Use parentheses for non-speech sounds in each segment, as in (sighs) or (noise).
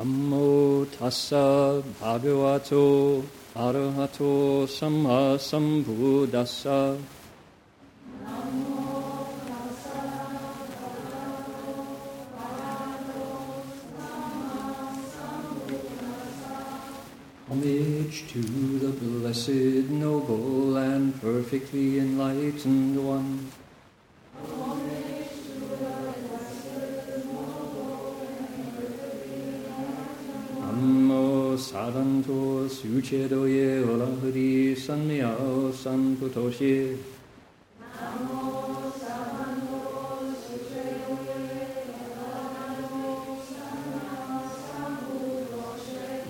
Namo tassa bhagavato arahato samma sambuddhassa. Homage to the blessed, noble, and perfectly enlightened one. 一切都耶，恶老何的三藐三菩提。南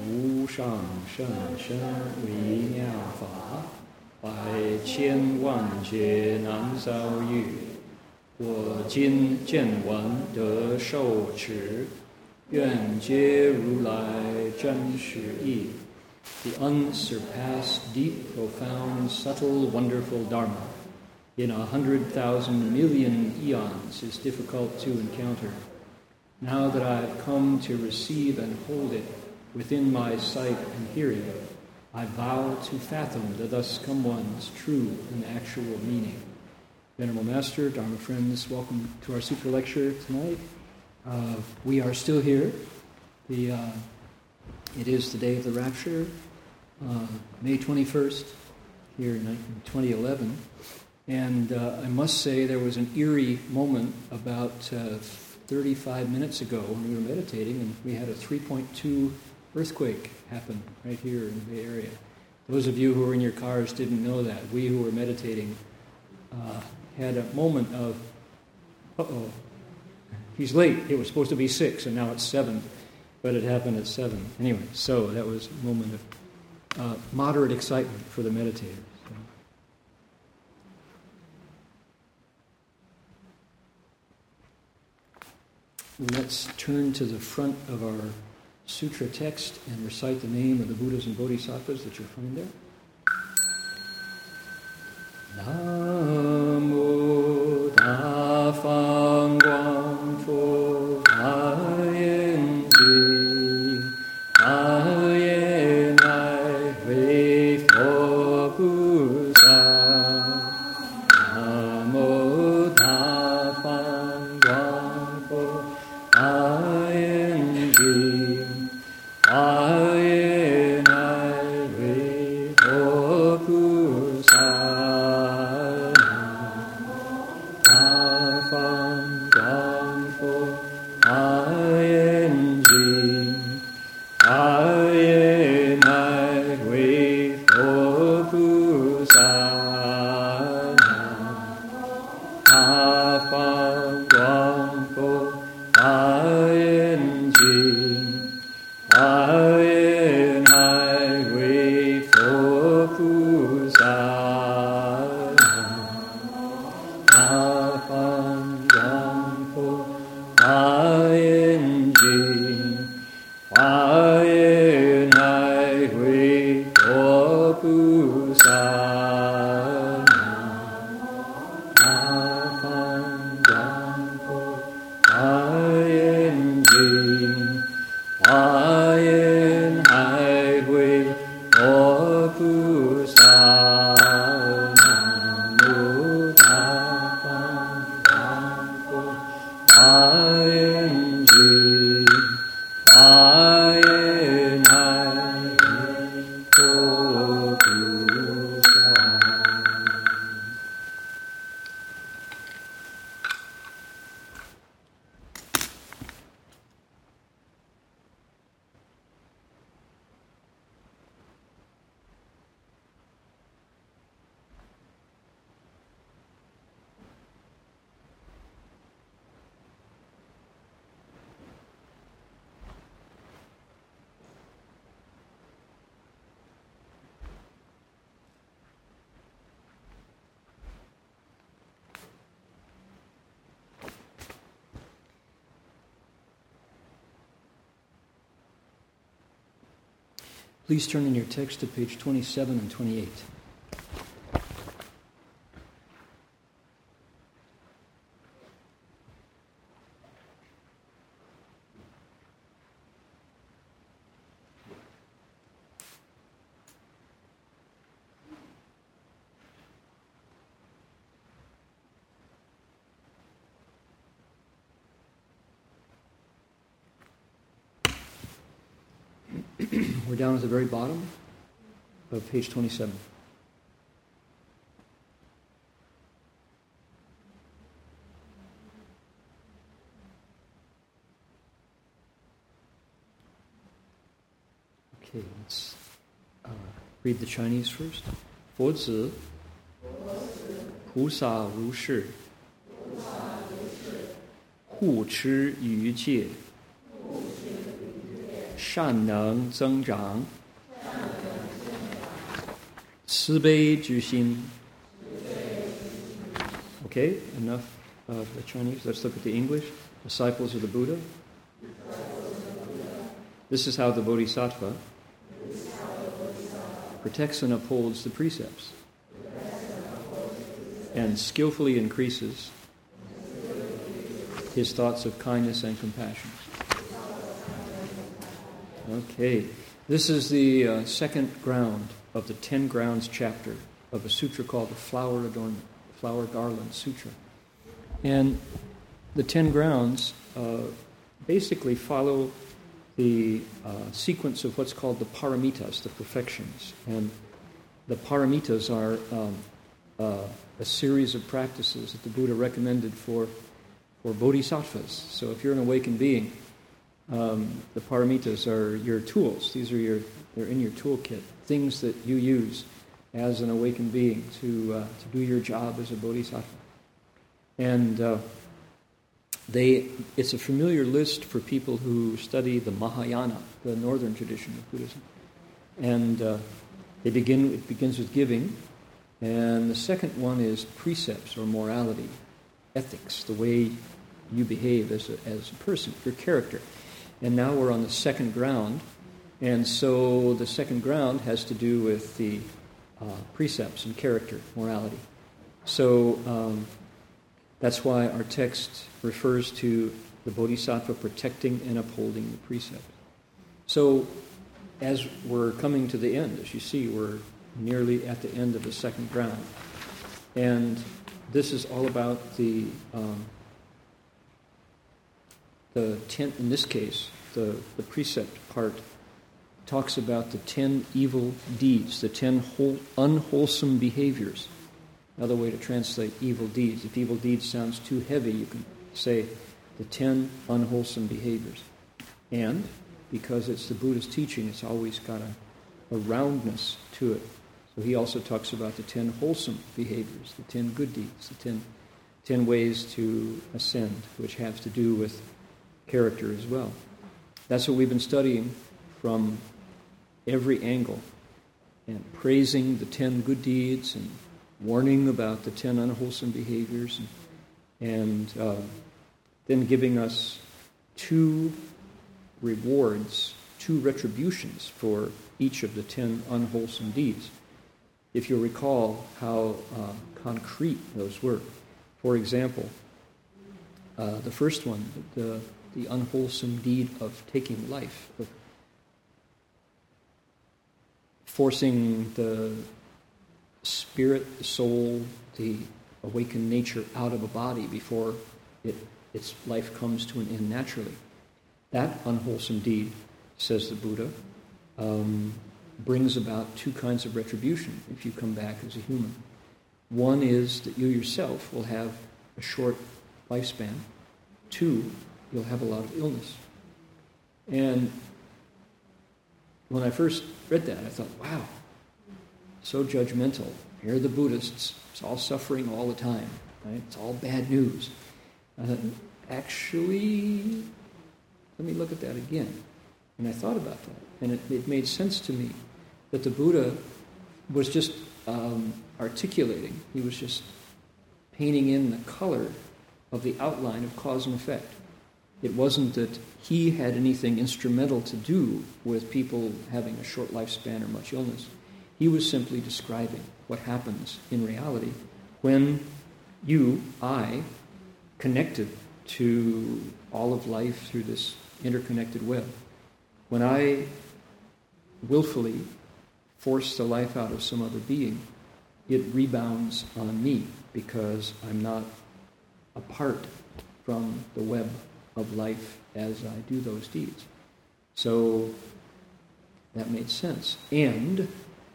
无，上甚深微妙法，百千万劫难遭遇。我今见闻得受持，愿解如来真实义。The unsurpassed, deep, profound, subtle, wonderful Dharma in a hundred thousand million eons is difficult to encounter. Now that I've come to receive and hold it within my sight and hearing, I vow to fathom the thus come one's true and actual meaning. Venerable Master, Dharma friends, welcome to our Sutra lecture tonight. Uh, we are still here. The, uh, it is the day of the rapture, uh, May 21st, here in 2011. And uh, I must say there was an eerie moment about uh, 35 minutes ago when we were meditating, and we had a 3.2 earthquake happen right here in the Bay Area. Those of you who were in your cars didn't know that. We who were meditating uh, had a moment of, uh oh, he's late. It was supposed to be six, and now it's seven, but it happened at seven. Anyway, so that was a moment of uh, moderate excitement for the meditators. Let's turn to the front of our sutra text and recite the name of the Buddhas and Bodhisattvas that you'll find there. Namo Da Please turn in your text to page 27 and 28. We're down at the very bottom of page 27. Okay, let's uh, read the Chinese first. 佛子，菩萨如是，护持于戒，善能增长， 慈悲之心。Okay, enough of the Chinese. Let's look at the English. Disciples of the Buddha. This is how the Bodhisattva protects and upholds the precepts and skillfully increases his thoughts of kindness and compassion. Okay, this is the uh, second ground of the Ten Grounds chapter of a sutra called the Flower Adornment, Flower Garland Sutra. And the Ten Grounds uh, basically follow the uh, sequence of what's called the paramitas, the perfections. And the paramitas are um, uh, a series of practices that the Buddha recommended for, for bodhisattvas. So if you're an awakened being, um, the paramitas are your tools. These are your, they're in your toolkit, things that you use as an awakened being to, uh, to do your job as a bodhisattva. And uh, they, it's a familiar list for people who study the Mahayana, the northern tradition of Buddhism. And uh, they begin, it begins with giving. And the second one is precepts or morality, ethics, the way you behave as a, as a person, your character. And now we're on the second ground. And so the second ground has to do with the uh, precepts and character, morality. So um, that's why our text refers to the Bodhisattva protecting and upholding the precepts. So, as we're coming to the end, as you see, we're nearly at the end of the second ground. And this is all about the, um, the ten, in this case, the, the precept part talks about the ten evil deeds, the ten whole, unwholesome behaviors Another way to translate evil deeds. If evil deeds sounds too heavy, you can say the ten unwholesome behaviors. And because it's the Buddha's teaching, it's always got a, a roundness to it. So he also talks about the ten wholesome behaviors, the ten good deeds, the ten, ten ways to ascend, which has to do with character as well. That's what we've been studying from every angle and praising the ten good deeds and warning about the ten unwholesome behaviors, and, and uh, then giving us two rewards, two retributions for each of the ten unwholesome deeds. If you recall how uh, concrete those were. For example, uh, the first one, the, the unwholesome deed of taking life, of forcing the spirit, the soul, the awakened nature out of a body before it, its life comes to an end naturally. That unwholesome deed, says the Buddha, um, brings about two kinds of retribution if you come back as a human. One is that you yourself will have a short lifespan. Two, you'll have a lot of illness. And when I first read that, I thought, wow, so judgmental. Here are the Buddhists. It's all suffering all the time. Right? It's all bad news. Uh, actually, let me look at that again. And I thought about that. And it, it made sense to me that the Buddha was just um, articulating, he was just painting in the color of the outline of cause and effect. It wasn't that he had anything instrumental to do with people having a short lifespan or much illness. He was simply describing what happens in reality when you, I, connected to all of life through this interconnected web. When I willfully force the life out of some other being, it rebounds on me because I'm not apart from the web of life as I do those deeds. So that made sense. And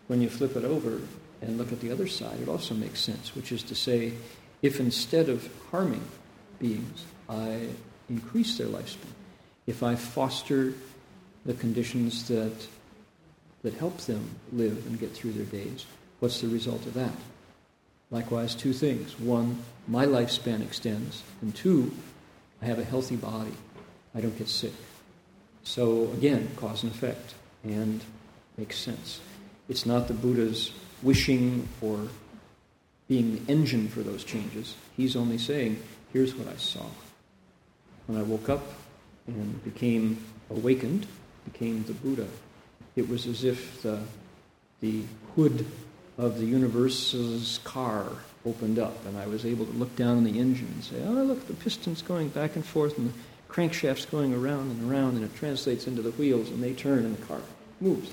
when you flip it over and look at the other side, it also makes sense, which is to say, if instead of harming beings, I increase their lifespan, if I foster the conditions that, that help them live and get through their days, what's the result of that? Likewise, two things. One, my lifespan extends, and two, I have a healthy body. I don't get sick. So, again, cause and effect, and makes sense. It's not the Buddha's wishing or being the engine for those changes. He's only saying, here's what I saw. When I woke up and became awakened, became the Buddha, it was as if the, the hood of the universe's car opened up, and I was able to look down on the engine and say, oh, look, the piston's going back and forth, and the crankshaft's going around and around, and it translates into the wheels, and they turn, and the car moves.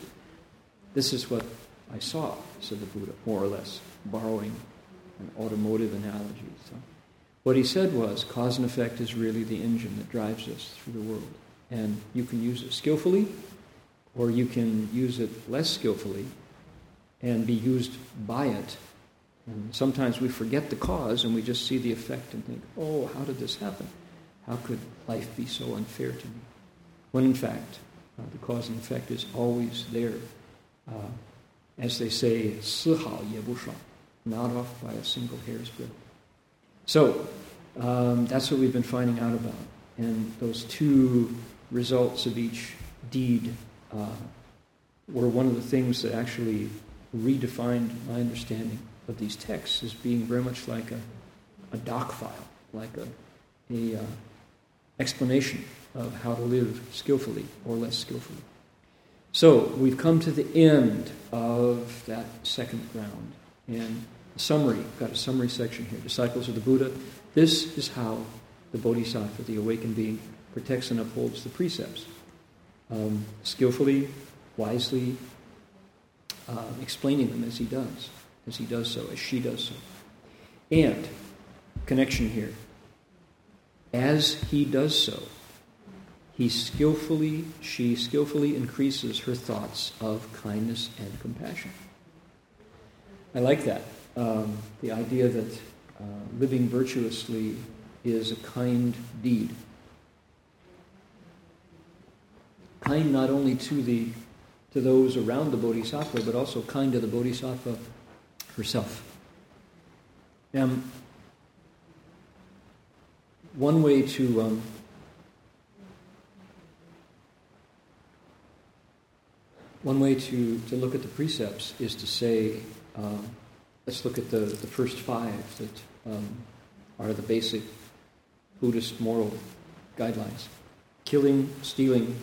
This is what I saw, said the Buddha, more or less, borrowing an automotive analogy. So, what he said was cause and effect is really the engine that drives us through the world. And you can use it skillfully, or you can use it less skillfully and be used by it. And sometimes we forget the cause and we just see the effect and think, oh, how did this happen? How could life be so unfair to me? When in fact, uh, the cause and effect is always there. Uh, as they say, 丝毫也不爽, not off by a single hair's breadth. So, um, that's what we've been finding out about. And those two results of each deed uh, were one of the things that actually redefined my understanding of these texts as being very much like a, a doc file, like a, a uh, explanation of how to live skillfully or less skillfully. So we've come to the end of that second round. And summary, I've got a summary section here. Disciples of the Buddha, this is how the Bodhisattva, the awakened being, protects and upholds the precepts. Um, skillfully, wisely, uh, explaining them as he does, as he does so, as she does so. And, connection here, as he does so, he skillfully, she skillfully increases her thoughts of kindness and compassion. I like that. Um, the idea that uh, living virtuously is a kind deed. Kind not only to the to those around the bodhisattva, but also kind to the bodhisattva herself. Um, one way to um, one way to, to look at the precepts is to say, um, let's look at the, the first five that um, are the basic Buddhist moral guidelines killing, stealing,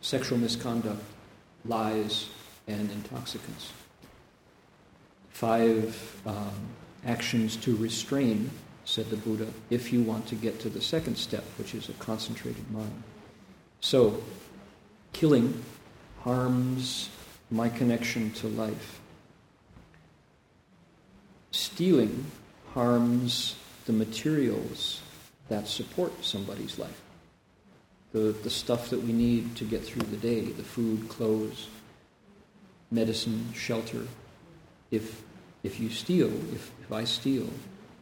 sexual misconduct, lies, and intoxicants. Five um, actions to restrain, said the Buddha, if you want to get to the second step, which is a concentrated mind. So, killing harms my connection to life. Stealing harms the materials that support somebody's life the, the stuff that we need to get through the day the food, clothes, medicine, shelter. If, if you steal, if, if I steal,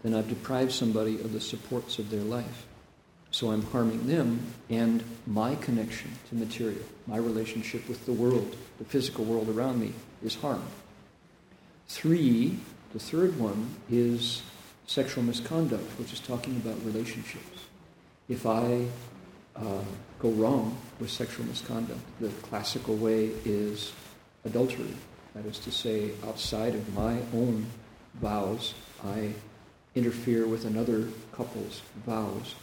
then I've deprived somebody of the supports of their life. So I'm harming them and my connection to material, my relationship with the world, the physical world around me, is harmed. Three, the third one is sexual misconduct, which is talking about relationships. If I uh, go wrong with sexual misconduct. The classical way is adultery. That is to say, outside of my own vows, I interfere with another couple's vows.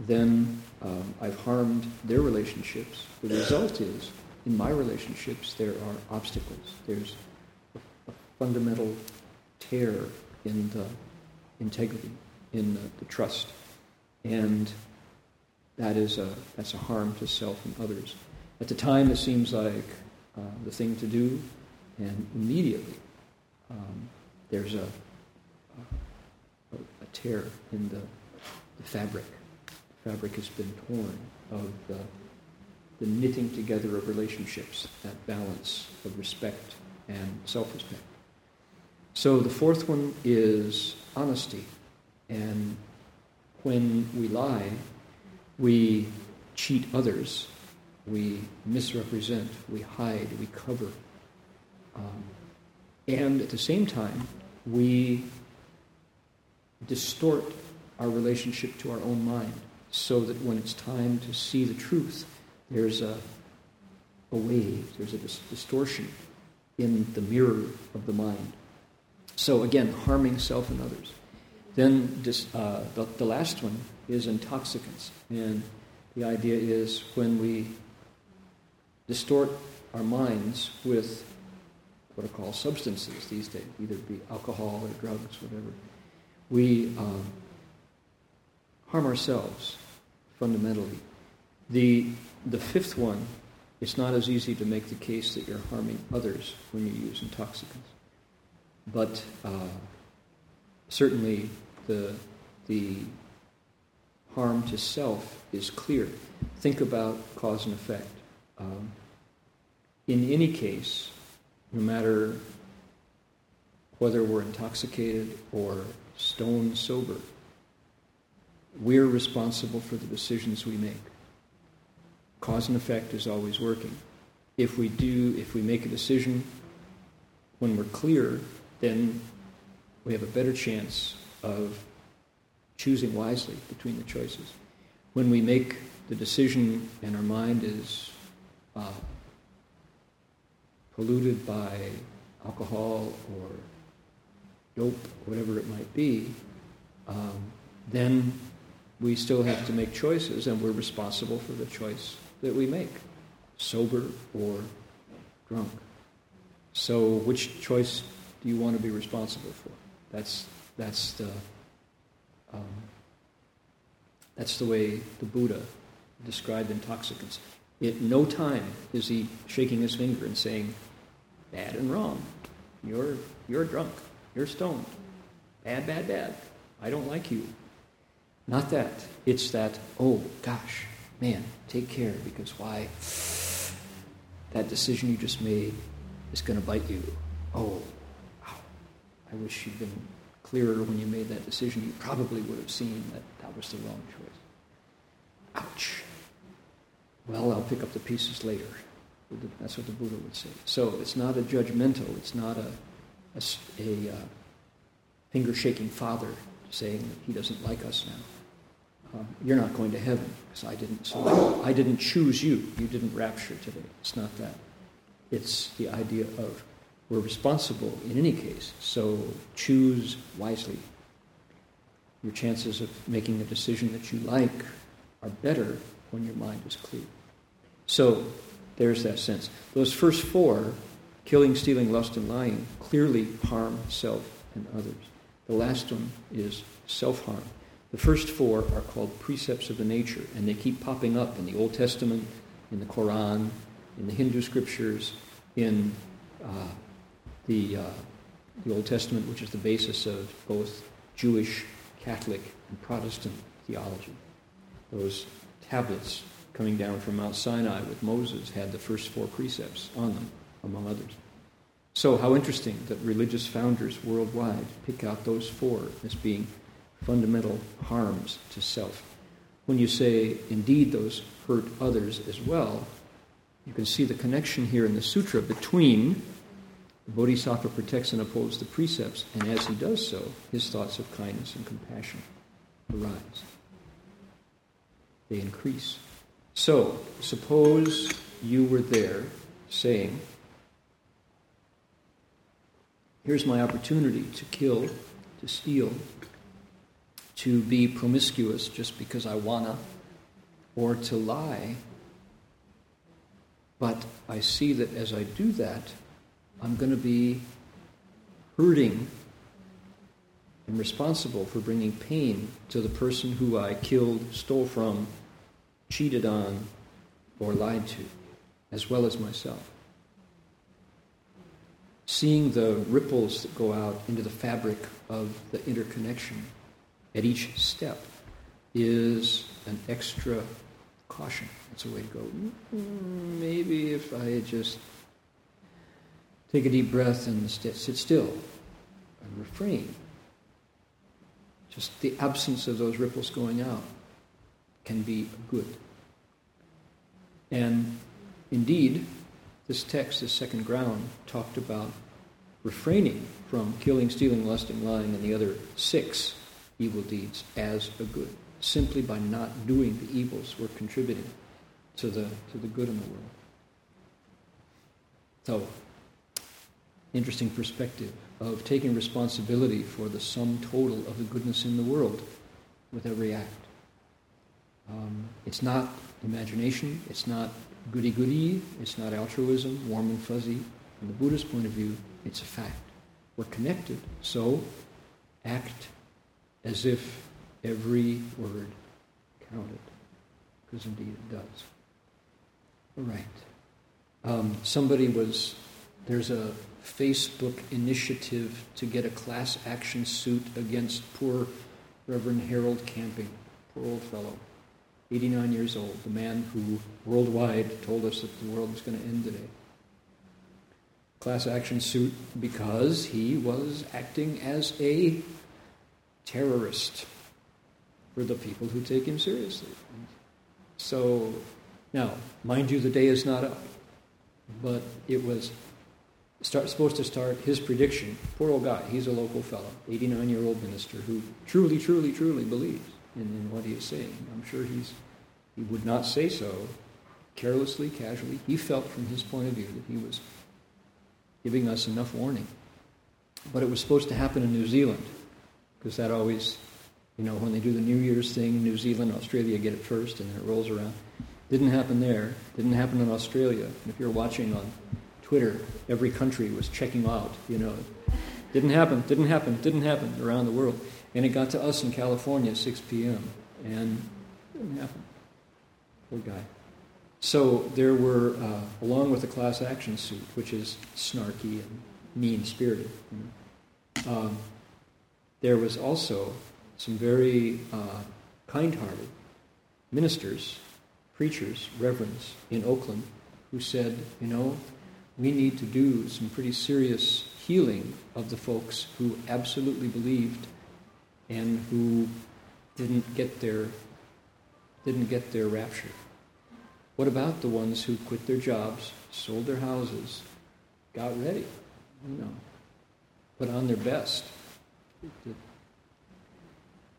Then um, I've harmed their relationships. The result is, in my relationships, there are obstacles. There's a, a fundamental tear in the integrity, in the, the trust. And that is a, that's a harm to self and others. At the time, it seems like uh, the thing to do, and immediately um, there's a, a, a, tear in the, the fabric. The fabric has been torn of the, the knitting together of relationships, that balance of respect and self respect. So the fourth one is honesty. And when we lie, we cheat others, we misrepresent, we hide, we cover. Um, and at the same time, we distort our relationship to our own mind so that when it's time to see the truth, there's a, a wave, there's a dis- distortion in the mirror of the mind. So again, harming self and others. Then dis, uh, the, the last one is intoxicants. And the idea is when we distort our minds with what are called substances these days, either be alcohol or drugs, whatever, we um, harm ourselves fundamentally. The, the fifth one, it's not as easy to make the case that you're harming others when you use intoxicants. But uh, certainly the, the harm to self is clear. Think about cause and effect. Um, in any case, no matter whether we're intoxicated or stone sober, we're responsible for the decisions we make. Cause and effect is always working. If we do, if we make a decision when we're clear, then we have a better chance of choosing wisely between the choices. When we make the decision and our mind is uh, polluted by alcohol or dope, whatever it might be, um, then we still have to make choices and we're responsible for the choice that we make, sober or drunk. So, which choice do you want to be responsible for? That's, that's, the, um, that's the way the Buddha described intoxicants. At no time is he shaking his finger and saying, bad and wrong. You're, you're drunk. You're stoned. Bad, bad, bad. I don't like you. Not that. It's that, oh gosh, man, take care because why? That decision you just made is going to bite you. Oh, wow. I wish you'd been clearer when you made that decision. You probably would have seen that that was the wrong choice. Ouch. Well, I'll pick up the pieces later. That's what the Buddha would say. So it's not a judgmental, it's not a, a, a uh, finger shaking father saying that he doesn't like us now. Um, you're not going to heaven because I didn't select, I didn't choose you. You didn't rapture today. It's not that. It's the idea of we're responsible in any case, so choose wisely. Your chances of making a decision that you like are better when your mind is clear. So there's that sense. Those first four, killing, stealing, lust, and lying, clearly harm self and others. The last one is self harm. The first four are called precepts of the nature, and they keep popping up in the Old Testament, in the Quran, in the Hindu scriptures, in uh, the, uh, the Old Testament, which is the basis of both Jewish, Catholic, and Protestant theology. Those tablets coming down from Mount Sinai with Moses had the first four precepts on them, among others. So, how interesting that religious founders worldwide pick out those four as being fundamental harms to self. When you say, indeed, those hurt others as well, you can see the connection here in the sutra between the Bodhisattva protects and upholds the precepts, and as he does so, his thoughts of kindness and compassion arise. They increase. So, suppose you were there saying, Here's my opportunity to kill, to steal, to be promiscuous just because I wanna, or to lie. But I see that as I do that, I'm going to be hurting and responsible for bringing pain to the person who I killed, stole from, cheated on, or lied to, as well as myself. Seeing the ripples that go out into the fabric of the interconnection at each step is an extra caution. It's a way to go, mm, maybe if I just take a deep breath and sit still and refrain, just the absence of those ripples going out can be good. And indeed, this text, this second ground, talked about refraining from killing, stealing, lusting, lying, and the other six evil deeds as a good. Simply by not doing the evils, we're contributing to the, to the good in the world. So, interesting perspective of taking responsibility for the sum total of the goodness in the world with every act. Um, it's not imagination, it's not goody goody, it's not altruism, warm and fuzzy. From the Buddhist point of view, it's a fact. We're connected, so act as if every word counted, because indeed it does. All right. Um, somebody was, there's a Facebook initiative to get a class action suit against poor Reverend Harold Camping, poor old fellow, 89 years old, the man who worldwide told us that the world was going to end today. Class action suit because he was acting as a terrorist for the people who take him seriously. So, now, mind you, the day is not up, but it was start, supposed to start his prediction. Poor old guy, he's a local fellow, 89 year old minister who truly, truly, truly believes in, in what he is saying. I'm sure he's, he would not say so carelessly, casually. He felt from his point of view that he was giving us enough warning. But it was supposed to happen in New Zealand, because that always, you know, when they do the New Year's thing, New Zealand, Australia get it first, and then it rolls around. Didn't happen there. Didn't happen in Australia. And if you're watching on Twitter, every country was checking out, you know. Didn't happen, didn't happen, didn't happen around the world. And it got to us in California at 6 p.m. and it didn't happen. Poor guy. So there were, uh, along with the class action suit, which is snarky and mean spirited, you know, um, there was also some very uh, kind hearted ministers, preachers, reverends in Oakland who said, you know, we need to do some pretty serious healing of the folks who absolutely believed and who didn't get their didn't get their rapture. What about the ones who quit their jobs, sold their houses, got ready, you know, put on their best?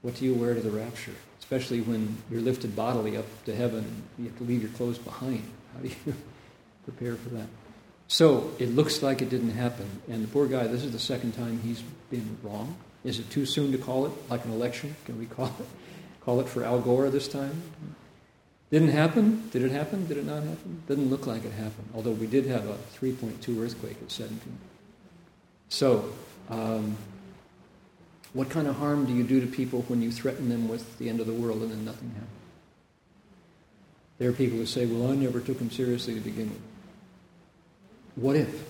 What do you wear to the rapture? Especially when you're lifted bodily up to heaven you have to leave your clothes behind. How do you (laughs) prepare for that? So it looks like it didn't happen. And the poor guy, this is the second time he's been wrong. Is it too soon to call it like an election? Can we call it call it for Al Gore this time? Didn't happen? Did it happen? Did it not happen? Doesn't look like it happened. Although we did have a 3.2 earthquake at 17. So, um, what kind of harm do you do to people when you threaten them with the end of the world and then nothing happens? There are people who say, "Well, I never took him seriously to begin with." What if?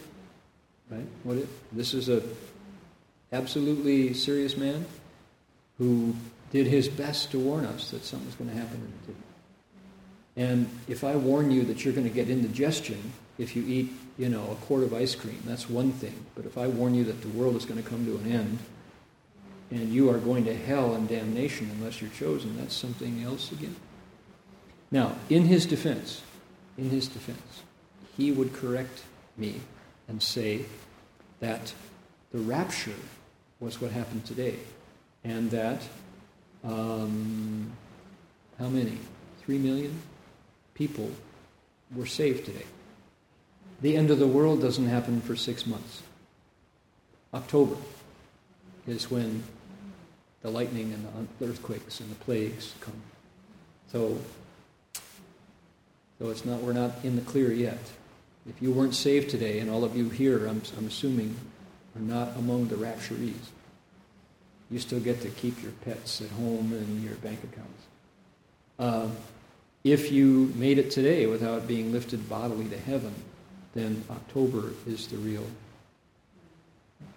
Right? What if? This is a absolutely serious man who did his best to warn us that something was going to happen and didn't. And if I warn you that you're going to get indigestion if you eat, you know, a quart of ice cream, that's one thing. But if I warn you that the world is going to come to an end and you are going to hell and damnation unless you're chosen, that's something else again. Now, in his defense, in his defense, he would correct me and say that the rapture was what happened today, and that um, how many? Three million people were saved today. The end of the world doesn't happen for six months. October is when the lightning and the earthquakes and the plagues come. So, so it's not we're not in the clear yet. If you weren't saved today, and all of you here, I'm, I'm assuming, are not among the rapturees, you still get to keep your pets at home and your bank accounts. Uh, if you made it today without being lifted bodily to heaven, then October is the real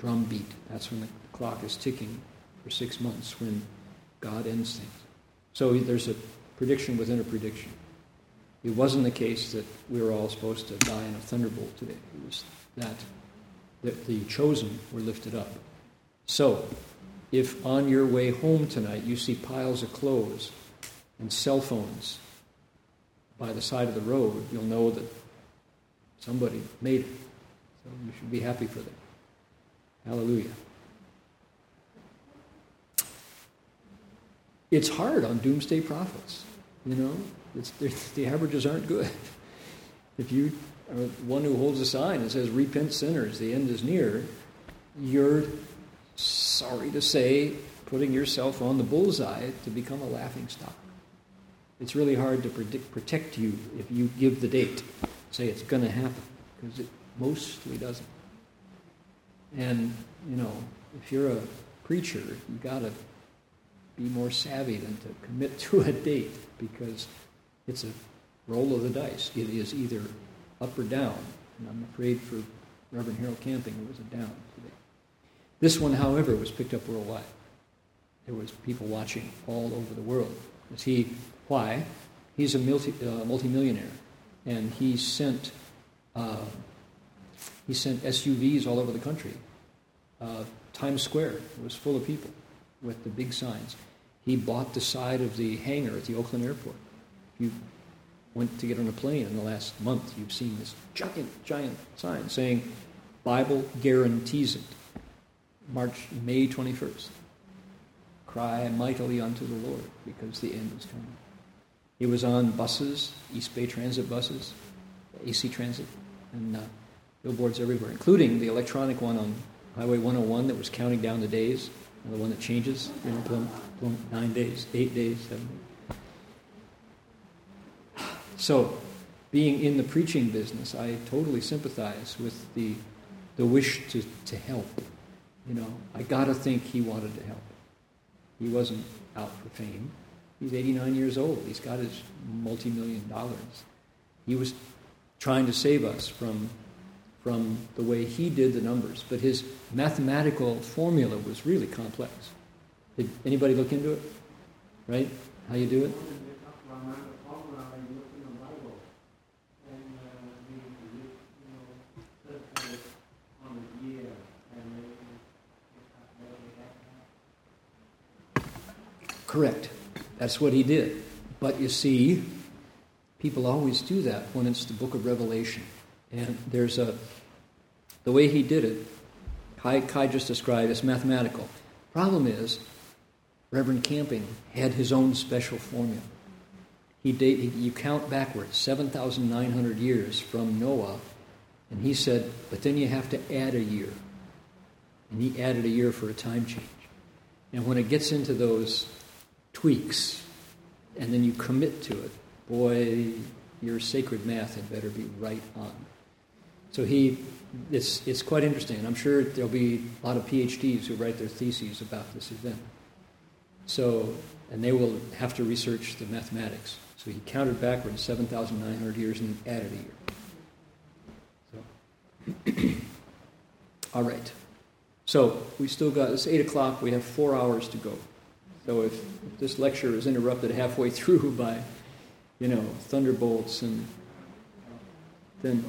drum beat. That's when the clock is ticking for six months, when God ends things. So there's a prediction within a prediction. It wasn't the case that we were all supposed to die in a thunderbolt today. It was that the, the chosen were lifted up. So, if on your way home tonight you see piles of clothes and cell phones by the side of the road, you'll know that somebody made it. So you should be happy for them. Hallelujah. It's hard on doomsday prophets, you know. (laughs) the averages aren't good. If you one who holds a sign that says, Repent sinners, the end is near, you're sorry to say putting yourself on the bullseye to become a laughing stock. It's really hard to predict, protect you if you give the date, say it's going to happen, because it mostly doesn't. And, you know, if you're a preacher, you've got to be more savvy than to commit (laughs) to a date because it's a roll of the dice. It is either up or down. And I'm afraid for Reverend Harold Camping, it was a down today. This one, however, was picked up worldwide. There was people watching all over the world. Is he why? He's a multi, uh, multimillionaire, and he sent uh, he sent SUVs all over the country. Uh, Times Square was full of people with the big signs. He bought the side of the hangar at the Oakland airport. You went to get on a plane in the last month, you've seen this giant, giant sign saying, Bible guarantees it. March, May 21st. Cry mightily unto the Lord because the end is coming. He was on buses, East Bay Transit buses, AC Transit, and uh, billboards everywhere, including the electronic one on Highway 101 that was counting down the days, and the one that changes, you know, plum, plum, nine days, eight days, seven days. So, being in the preaching business, I totally sympathize with the, the wish to, to help. You know, I got to think he wanted to help. He wasn't out for fame. He's 89 years old. He's got his multi million dollars. He was trying to save us from, from the way he did the numbers, but his mathematical formula was really complex. Did anybody look into it? Right? How you do it? Correct. That's what he did. But you see, people always do that when it's the book of Revelation. And there's a, the way he did it, Kai, Kai just described as mathematical. Problem is, Reverend Camping had his own special formula. He date, you count backwards, 7,900 years from Noah, and he said, but then you have to add a year. And he added a year for a time change. And when it gets into those tweaks, and then you commit to it, boy, your sacred math had better be right on. So he, it's, it's quite interesting. I'm sure there'll be a lot of PhDs who write their theses about this event. So, and they will have to research the mathematics. So he counted backwards 7,900 years and added a year. So, (clears throat) all right. So we still got, it's 8 o'clock, we have four hours to go. So if, if this lecture is interrupted halfway (laughs) through by, you know, thunderbolts and then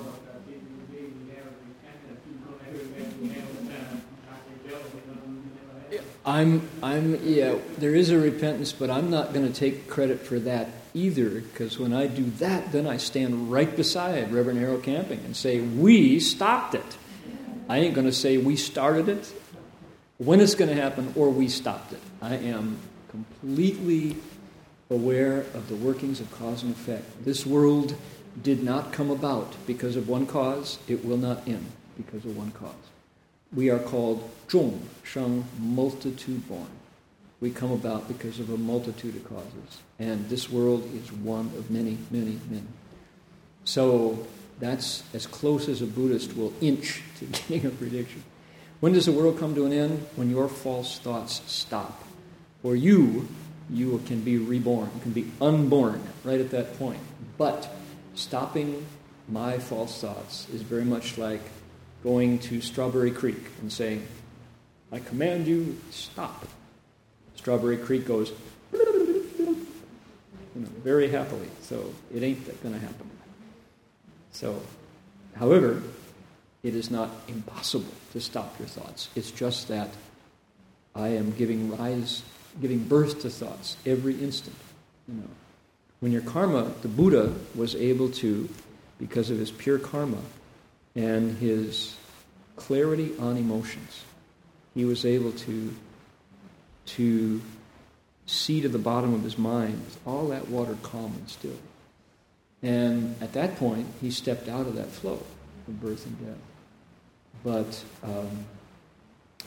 I'm, I'm, yeah, there is a repentance, but I'm not going to take credit for that either, because when I do that, then I stand right beside Reverend Harold Camping and say, We stopped it. I ain't going to say we started it, when it's going to happen, or we stopped it. I am completely aware of the workings of cause and effect. This world did not come about because of one cause, it will not end because of one cause. We are called zhong, sheng, multitude born. We come about because of a multitude of causes. And this world is one of many, many, many. So that's as close as a Buddhist will inch to (laughs) getting a prediction. When does the world come to an end? When your false thoughts stop. For you, you can be reborn, you can be unborn right at that point. But stopping my false thoughts is very much like going to Strawberry Creek and saying, I command you, stop. Strawberry Creek goes, you know, very happily. So it ain't going to happen. So, however, it is not impossible to stop your thoughts. It's just that I am giving rise, giving birth to thoughts every instant. You know, when your karma, the Buddha was able to, because of his pure karma and his clarity on emotions, he was able to to see to the bottom of his mind with all that water calm and still. And at that point, he stepped out of that flow of birth and death. But um,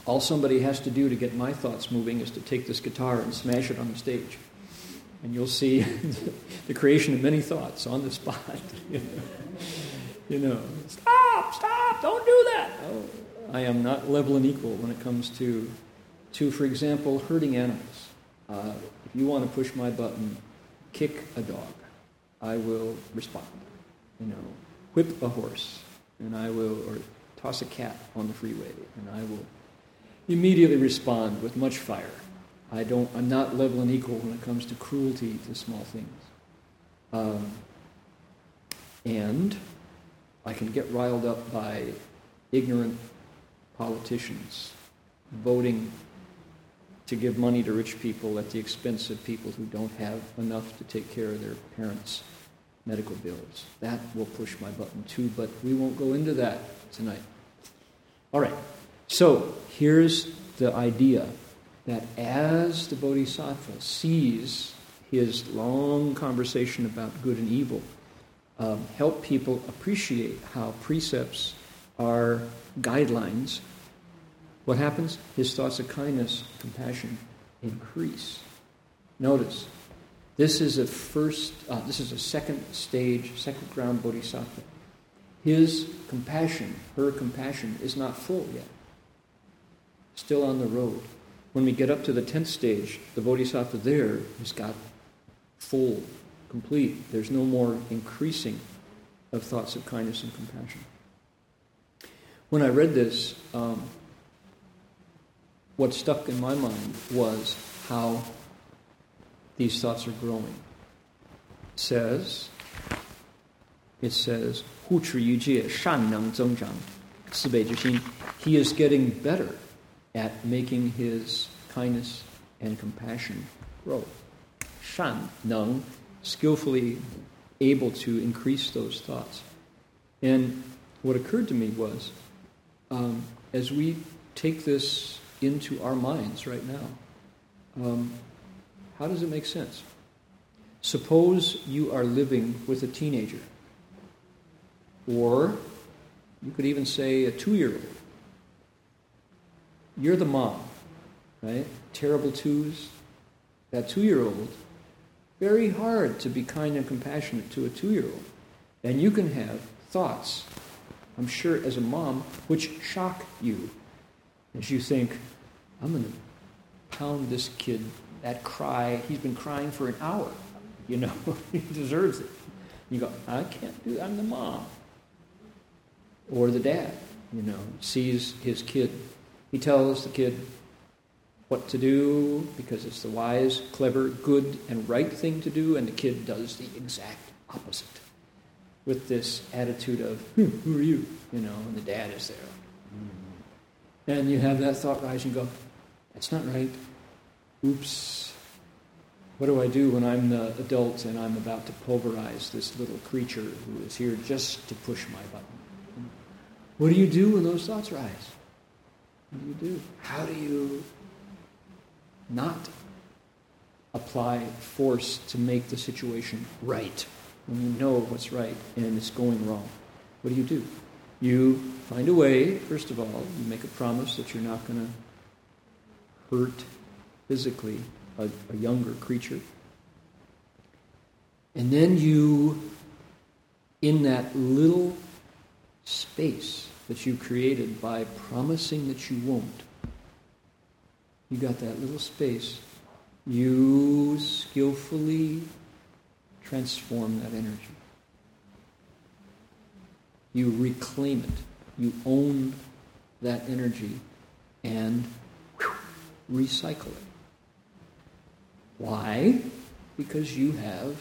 all somebody has to do to get my thoughts moving is to take this guitar and smash it on the stage. And you'll see (laughs) the creation of many thoughts on the spot. (laughs) you know, stop, stop, don't do that. Oh, I am not level and equal when it comes to, to for example, hurting animals. Uh, if you want to push my button, kick a dog, I will respond. You know, whip a horse, and I will, or toss a cat on the freeway, and I will immediately respond with much fire. I don't, I'm not level and equal when it comes to cruelty to small things. Um, and I can get riled up by ignorant politicians voting to give money to rich people at the expense of people who don't have enough to take care of their parents' medical bills. That will push my button too, but we won't go into that tonight. All right, so here's the idea that as the Bodhisattva sees his long conversation about good and evil, um, help people appreciate how precepts are guidelines what happens? His thoughts of kindness, compassion increase. Notice, this is a first, uh, this is a second stage, second ground bodhisattva. His compassion, her compassion, is not full yet. Still on the road. When we get up to the tenth stage, the bodhisattva there has got full, complete. There's no more increasing of thoughts of kindness and compassion. When I read this, um, what stuck in my mind was how these thoughts are growing. It says, it says, He is getting better at making his kindness and compassion grow. Shan Neng, skillfully able to increase those thoughts. And what occurred to me was, um, as we take this into our minds right now. Um, how does it make sense? Suppose you are living with a teenager, or you could even say a two year old. You're the mom, right? Terrible twos. That two year old, very hard to be kind and compassionate to a two year old. And you can have thoughts, I'm sure, as a mom, which shock you as you think, I'm going to pound this kid, that cry, he's been crying for an hour. You know, (laughs) he deserves it. You go, I can't do I'm the mom. Or the dad, you know, sees his kid. He tells the kid what to do because it's the wise, clever, good, and right thing to do, and the kid does the exact opposite with this attitude of, hmm, who are you? You know, and the dad is there. And you have that thought rise and go, that's not right. Oops. What do I do when I'm the adult and I'm about to pulverize this little creature who is here just to push my button? What do you do when those thoughts rise? What do you do? How do you not apply force to make the situation right when you know what's right and it's going wrong? What do you do? You find a way, first of all, you make a promise that you're not going to hurt physically a, a younger creature. And then you, in that little space that you created by promising that you won't, you got that little space, you skillfully transform that energy. You reclaim it. You own that energy and recycle it. Why? because you have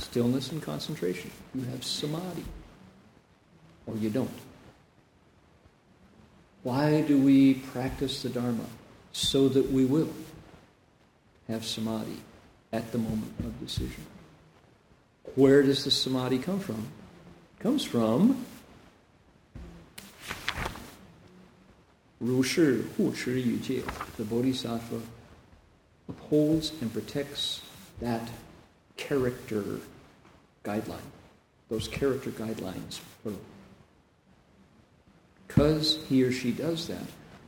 stillness and concentration. You have samadhi. Or you don't. Why do we practice the Dharma? So that we will have samadhi at the moment of decision. Where does the samadhi come from? It comes from Ru Hu. The Bodhisattva upholds and protects that character guideline, those character guidelines. Because he or she does that,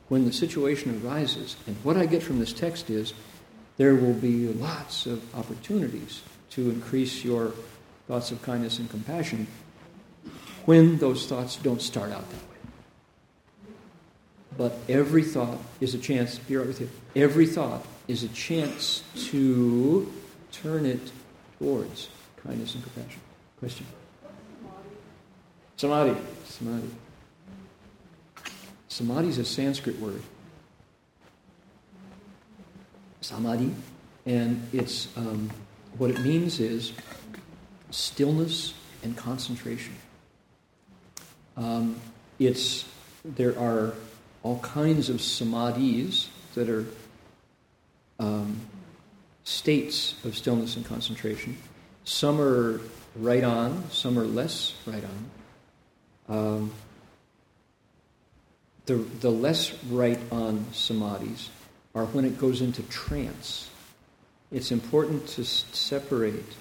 when the situation arises, and what I get from this text is there will be lots of opportunities to increase your thoughts of kindness and compassion when those thoughts don't start out that way. But every thought is a chance, be right with you, every thought is a chance to turn it towards kindness and compassion. Question? Samadhi. Samadhi. Samadhi is a Sanskrit word. Samadhi. And it's um, what it means is stillness and concentration. Um, it's there are all kinds of samadhis that are um, states of stillness and concentration. Some are right on, some are less right on. Um, the, the less right on samadhis are when it goes into trance. It's important to separate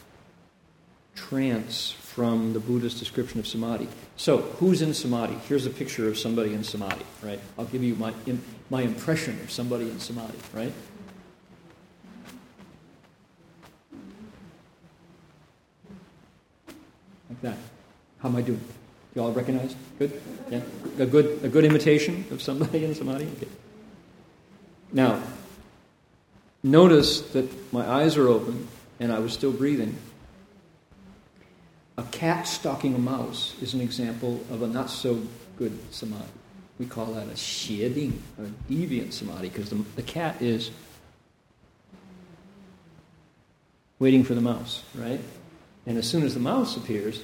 trance from the Buddha's description of samadhi. So, who's in samadhi? Here's a picture of somebody in samadhi, right? I'll give you my, my impression of somebody in samadhi, right? Like that. How am I doing? You all recognize? Good? Yeah? A good, a good imitation of somebody in samadhi? Okay. Now, notice that my eyes are open and I was still breathing. A cat stalking a mouse is an example of a not so good samadhi. We call that a xieding, a deviant samadhi, because the, the cat is waiting for the mouse, right? And as soon as the mouse appears,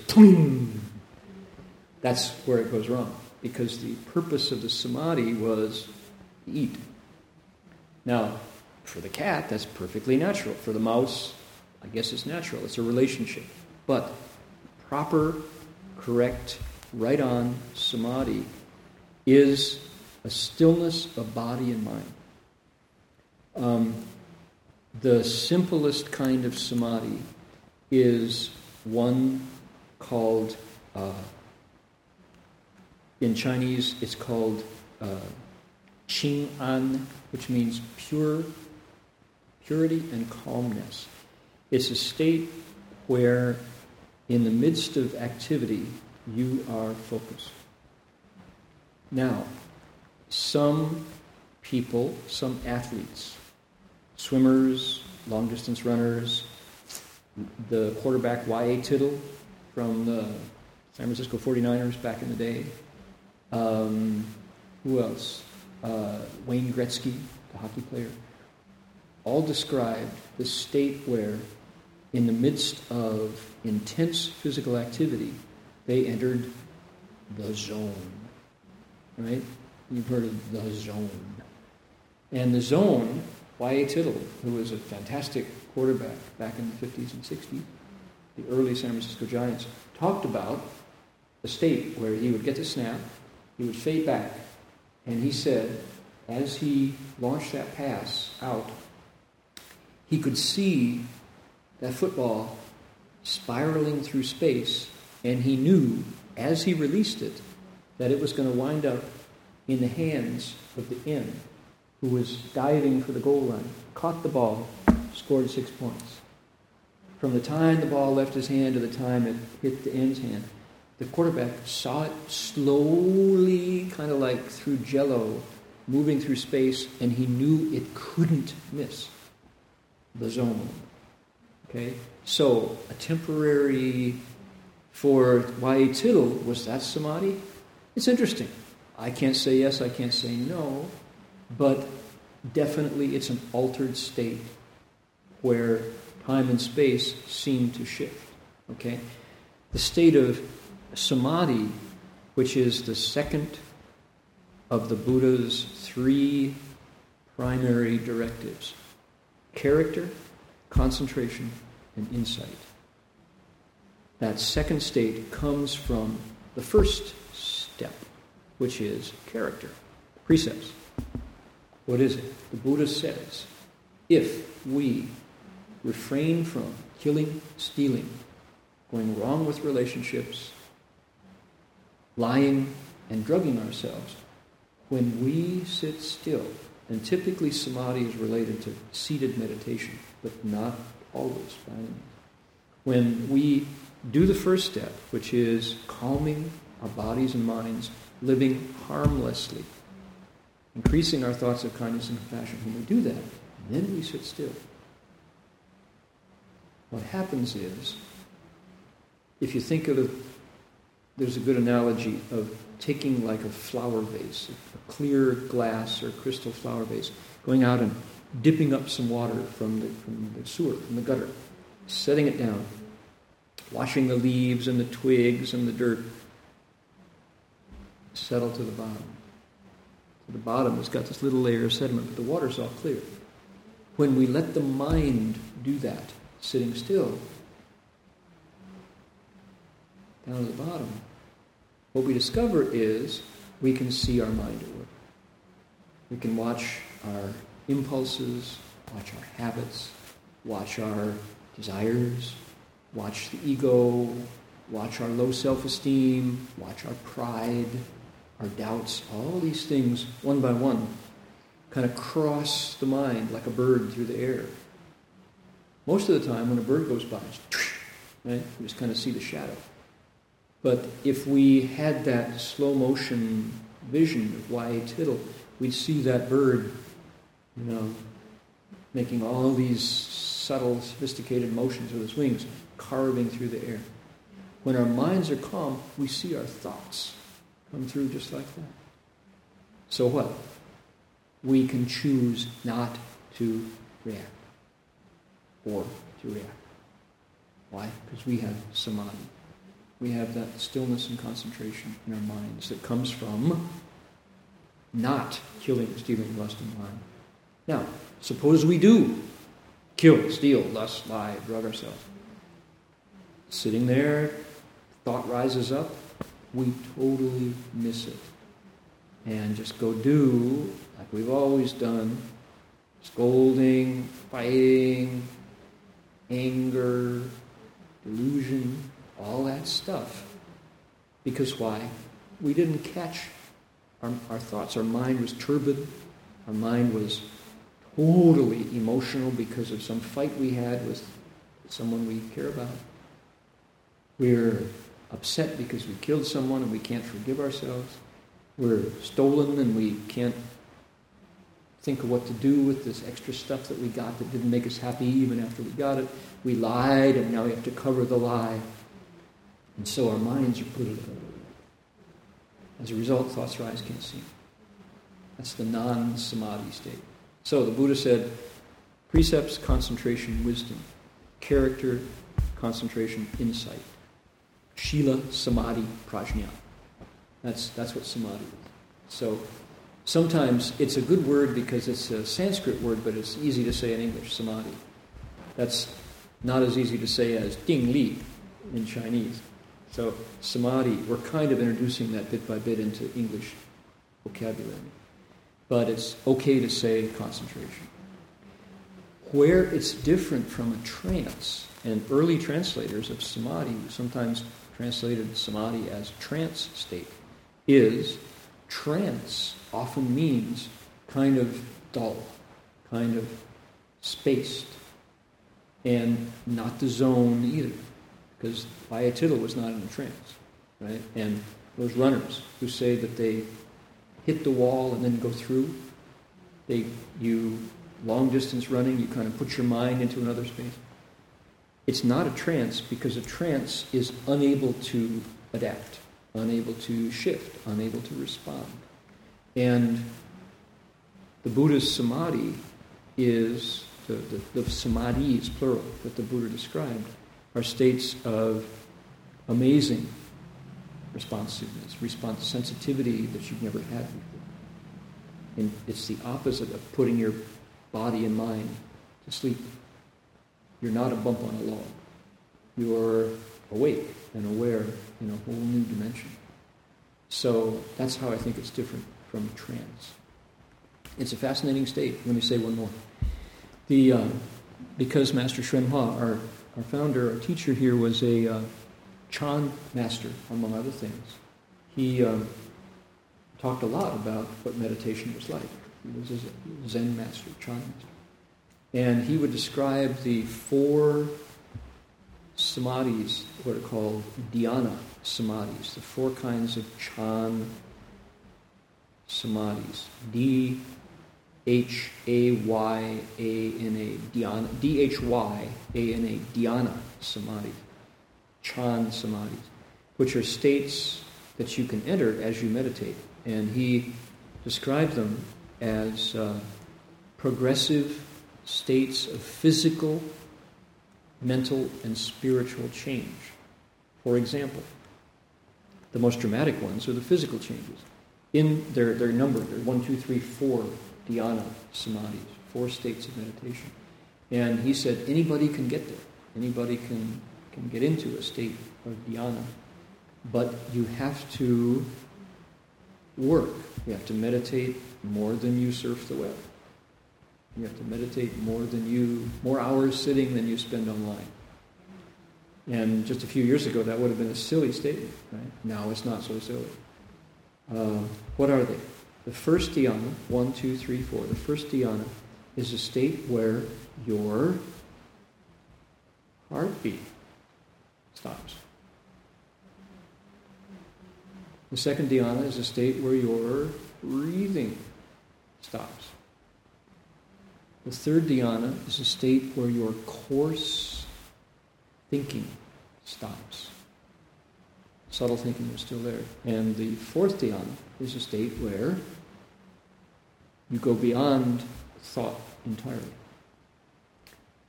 that's where it goes wrong. Because the purpose of the samadhi was eat. Now, for the cat, that's perfectly natural. For the mouse, I guess it's natural. It's a relationship. But proper, correct, right on samadhi is a stillness of body and mind. Um, the simplest kind of samadhi is one called, uh, in Chinese, it's called uh, Qing An, which means pure, purity and calmness. It's a state where, in the midst of activity, you are focused. Now, some people, some athletes, swimmers, long distance runners, the quarterback Y.A. Tittle from the San Francisco 49ers back in the day. Um, who else? uh, Wayne Gretzky, the hockey player, all described the state where, in the midst of intense physical activity, they entered the zone. Right? You've heard of the zone. And the zone, Y.A. Tittle, who was a fantastic quarterback back in the 50s and 60s, the early San Francisco Giants, talked about a state where he would get the snap, he would fade back, and he said, as he launched that pass out, he could see that football spiraling through space, and he knew as he released it that it was going to wind up in the hands of the end, who was diving for the goal line, caught the ball, scored six points. From the time the ball left his hand to the time it hit the end's hand, the quarterback saw it slowly, kind of like through jello, moving through space, and he knew it couldn't miss the zone. Okay? So, a temporary for Y.A. Tittle, was that samadhi? It's interesting. I can't say yes, I can't say no, but definitely it's an altered state where time and space seem to shift. Okay? The state of samadhi, which is the second of the Buddha's three primary directives character, concentration, and insight. That second state comes from the first step, which is character, precepts. What is it? The Buddha says if we refrain from killing, stealing, going wrong with relationships, lying, and drugging ourselves, when we sit still, and typically samadhi is related to seated meditation, but not always by any. When we do the first step, which is calming our bodies and minds, living harmlessly, increasing our thoughts of kindness and compassion, when we do that, then we sit still. What happens is, if you think of it, there's a good analogy of taking like a flower vase, a clear glass or crystal flower vase, going out and dipping up some water from the, from the sewer, from the gutter, setting it down, washing the leaves and the twigs and the dirt, settle to the bottom. To the bottom has got this little layer of sediment, but the water's all clear. When we let the mind do that, sitting still, down at the bottom, what we discover is we can see our mind at work. We can watch our impulses, watch our habits, watch our desires, watch the ego, watch our low self esteem, watch our pride, our doubts, all these things one by one kind of cross the mind like a bird through the air. Most of the time, when a bird goes by, right, you just kind of see the shadow. But if we had that slow motion vision of Y.A. Tittle, we'd see that bird, you know, making all these subtle, sophisticated motions with its wings, carving through the air. When our minds are calm, we see our thoughts come through just like that. So what? We can choose not to react or to react. Why? Because we have samadhi we have that stillness and concentration in our minds that comes from not killing, stealing, lust, and lying. Now, suppose we do kill, steal, lust, lie, drug ourselves. Sitting there, thought rises up, we totally miss it. And just go do like we've always done scolding, fighting, anger, delusion, all that stuff. Because why? We didn't catch our, our thoughts. Our mind was turbid. Our mind was totally emotional because of some fight we had with someone we care about. We're upset because we killed someone and we can't forgive ourselves. We're stolen and we can't think of what to do with this extra stuff that we got that didn't make us happy even after we got it. We lied and now we have to cover the lie. And so our minds are polluted. As a result, thoughts rise, can't see. That's the non samadhi state. So the Buddha said precepts, concentration, wisdom, character, concentration, insight. Shila, samadhi, prajna. That's, that's what samadhi is. So sometimes it's a good word because it's a Sanskrit word, but it's easy to say in English, samadhi. That's not as easy to say as ding li in Chinese. So samadhi, we're kind of introducing that bit by bit into English vocabulary. But it's okay to say concentration. Where it's different from a trance, and early translators of samadhi sometimes translated samadhi as trance state, is trance often means kind of dull, kind of spaced, and not the zone either because Y.A. Tittle was not in a trance, right? And those runners who say that they hit the wall and then go through, they you long distance running, you kind of put your mind into another space. It's not a trance because a trance is unable to adapt, unable to shift, unable to respond. And the Buddha's samadhi is the, the, the samadhis, plural, that the Buddha described, are states of amazing responsiveness, response sensitivity that you've never had before. And it's the opposite of putting your body and mind to sleep. You're not a bump on a log. You're awake and aware in a whole new dimension. So that's how I think it's different from trance. It's a fascinating state. Let me say one more. The, uh, because Master Hua, our, our founder, our teacher here, was a uh, Chan master, among other things, he um, talked a lot about what meditation was like. He was a Zen master, Chan master. And he would describe the four samadhis, what are called dhyana samadhis, the four kinds of Chan samadhis. D H A Y A N A, dhyana, D H Y A N A, dhyana samadhi, Chan samadhis, which are states that you can enter as you meditate. And he described them as uh, progressive states of physical, mental, and spiritual change. For example, the most dramatic ones are the physical changes. In their, their number, they're one, two, three, four dhyana samadhis, four states of meditation. And he said anybody can get there. Anybody can, can get into a state of dhyana. But you have to work. You have to meditate more than you surf the web. You have to meditate more than you, more hours sitting than you spend online. And just a few years ago, that would have been a silly statement, right? Now it's not so silly. Uh, what are they? The first dhyana, one, two, three, four, the first dhyana is a state where your heartbeat stops. The second dhyana is a state where your breathing stops. The third dhyana is a state where your coarse thinking stops Subtle thinking is still there. And the fourth dhyana is a state where you go beyond thought entirely.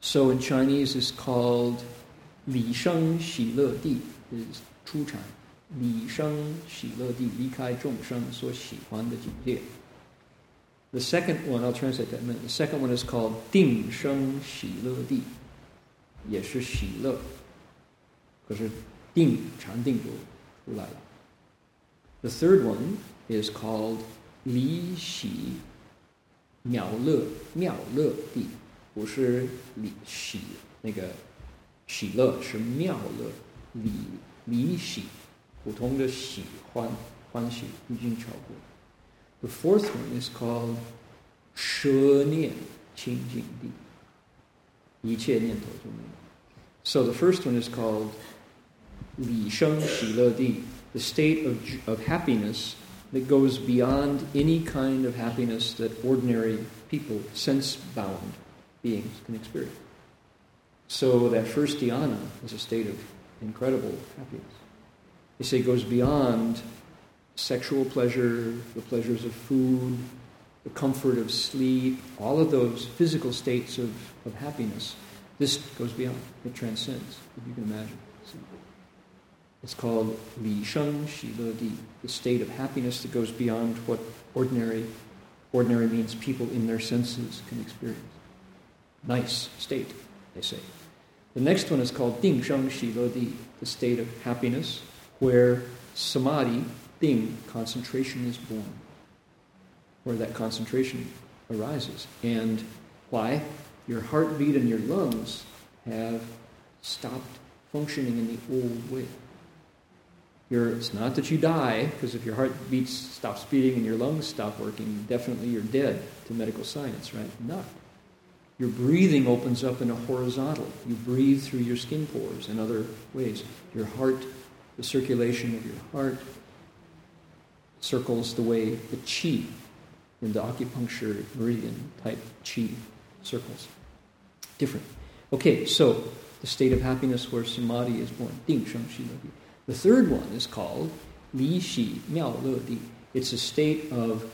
So in Chinese, it's called Li Sheng Xi Le Di, is 出禅。李生喜乐地离开众生所喜欢的境界。The second one, I'll translate that in a minute. The second one is called 定生喜乐地，也是喜乐，可是定禅定就 出来了。The third one is called 离喜妙乐妙乐地，不是离喜那个喜乐是妙乐，离离喜普通的喜欢欢喜已经超过。The fourth one is called 舍念清净地，一切念头就没有。So the first one is called the Shangxi the state of, of happiness that goes beyond any kind of happiness that ordinary people, sense bound beings, can experience. So that first dhyana is a state of incredible happiness. They say it goes beyond sexual pleasure, the pleasures of food, the comfort of sleep, all of those physical states of, of happiness. This goes beyond, it transcends, if you can imagine. So, it's called Li Sheng Di, the state of happiness that goes beyond what ordinary, ordinary means people in their senses can experience. Nice state, they say. The next one is called Ding Sheng Di, the state of happiness, where samadhi, ding, concentration is born, where that concentration arises. And why? Your heartbeat and your lungs have stopped functioning in the old way. You're, it's not that you die, because if your heart beats, stops beating and your lungs stop working, definitely you're dead to medical science, right? Not. Your breathing opens up in a horizontal. You breathe through your skin pores and other ways. Your heart the circulation of your heart circles the way the chi in the acupuncture meridian type chi circles. Different. Okay, so the state of happiness where samadhi is born, ding sheng shi. The third one is called li shi miao le di. It's a state of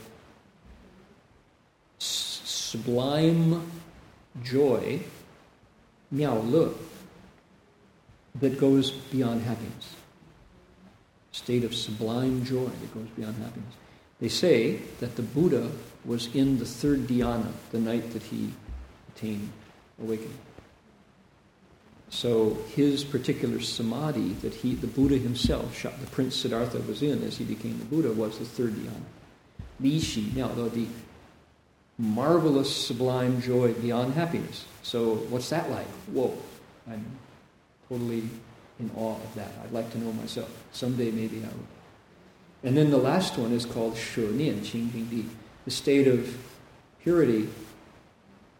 sublime joy, miao le, that goes beyond happiness. State of sublime joy that goes beyond happiness. They say that the Buddha was in the third dhyana the night that he attained awakening. So his particular samadhi that he, the Buddha himself, the Prince Siddhartha was in as he became the Buddha, was the third dhyana. Li Shi, now though the marvelous sublime joy beyond happiness. So what's that like? Whoa, I'm totally in awe of that. I'd like to know myself. Someday maybe I will. And then the last one is called Shi Nian Qing Di, the state of purity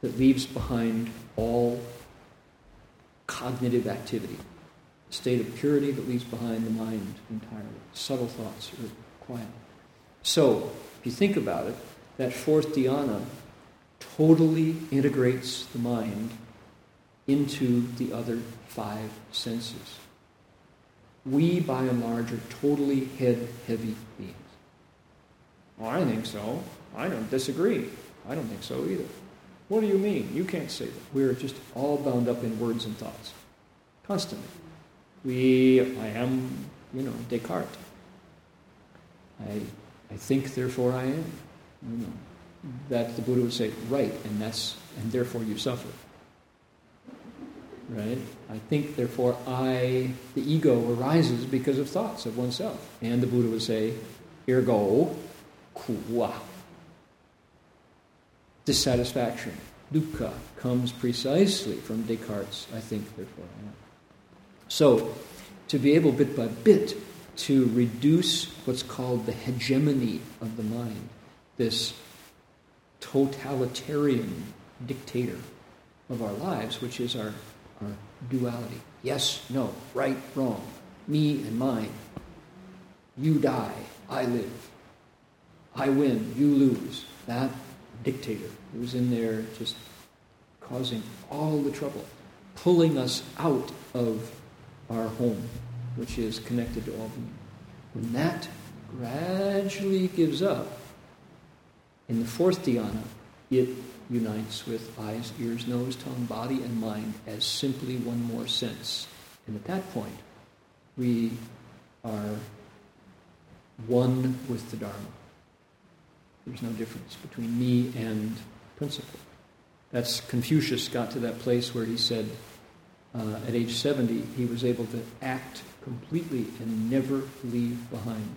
that leaves behind all cognitive activity, a state of purity that leaves behind the mind entirely. Subtle thoughts are quiet. So, if you think about it, that fourth dhyana totally integrates the mind into the other five senses. We, by and large, are totally head heavy beings. Well, I think so. I don't disagree. I don't think so either. What do you mean? You can't say that. We're just all bound up in words and thoughts. Constantly. We, I am, you know, Descartes. I, I think, therefore I am. You know, that the Buddha would say, right, and that's, and therefore you suffer. Right? I think, therefore I, the ego arises because of thoughts of oneself. And the Buddha would say, ergo, kuwa dissatisfaction, dukkha, comes precisely from Descartes' I think, therefore. So, to be able bit by bit to reduce what's called the hegemony of the mind, this totalitarian dictator of our lives, which is our, our duality. Yes, no, right, wrong, me and mine. You die, I live. I win, you lose. That dictator who's in there just causing all the trouble, pulling us out of our home, which is connected to all being. When that gradually gives up, in the fourth dhyana, it unites with eyes, ears, nose, tongue, body, and mind as simply one more sense. And at that point, we are one with the Dharma. There's no difference between me and principle. That's Confucius got to that place where he said, uh, at age 70, he was able to act completely and never leave behind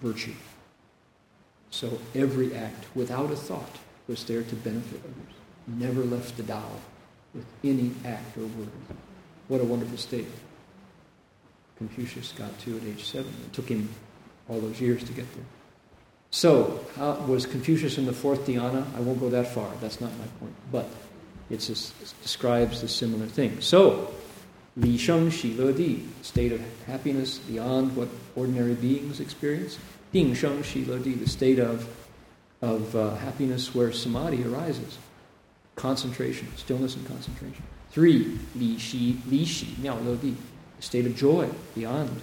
virtue. So every act, without a thought, was there to benefit others. Never left the Tao with any act or word. What a wonderful state. Confucius got to at age 70. It took him all those years to get there. So, uh, was Confucius in the fourth dhyana? I won't go that far. That's not my point. But it describes the similar thing. So, Li Sheng Shi Le Di, state of happiness beyond what ordinary beings experience. Ding Sheng Shi Le Di, the state of, of uh, happiness where samadhi arises. Concentration, stillness and concentration. Three, Li Shi, Li Shi, Miao Le Di, state of joy beyond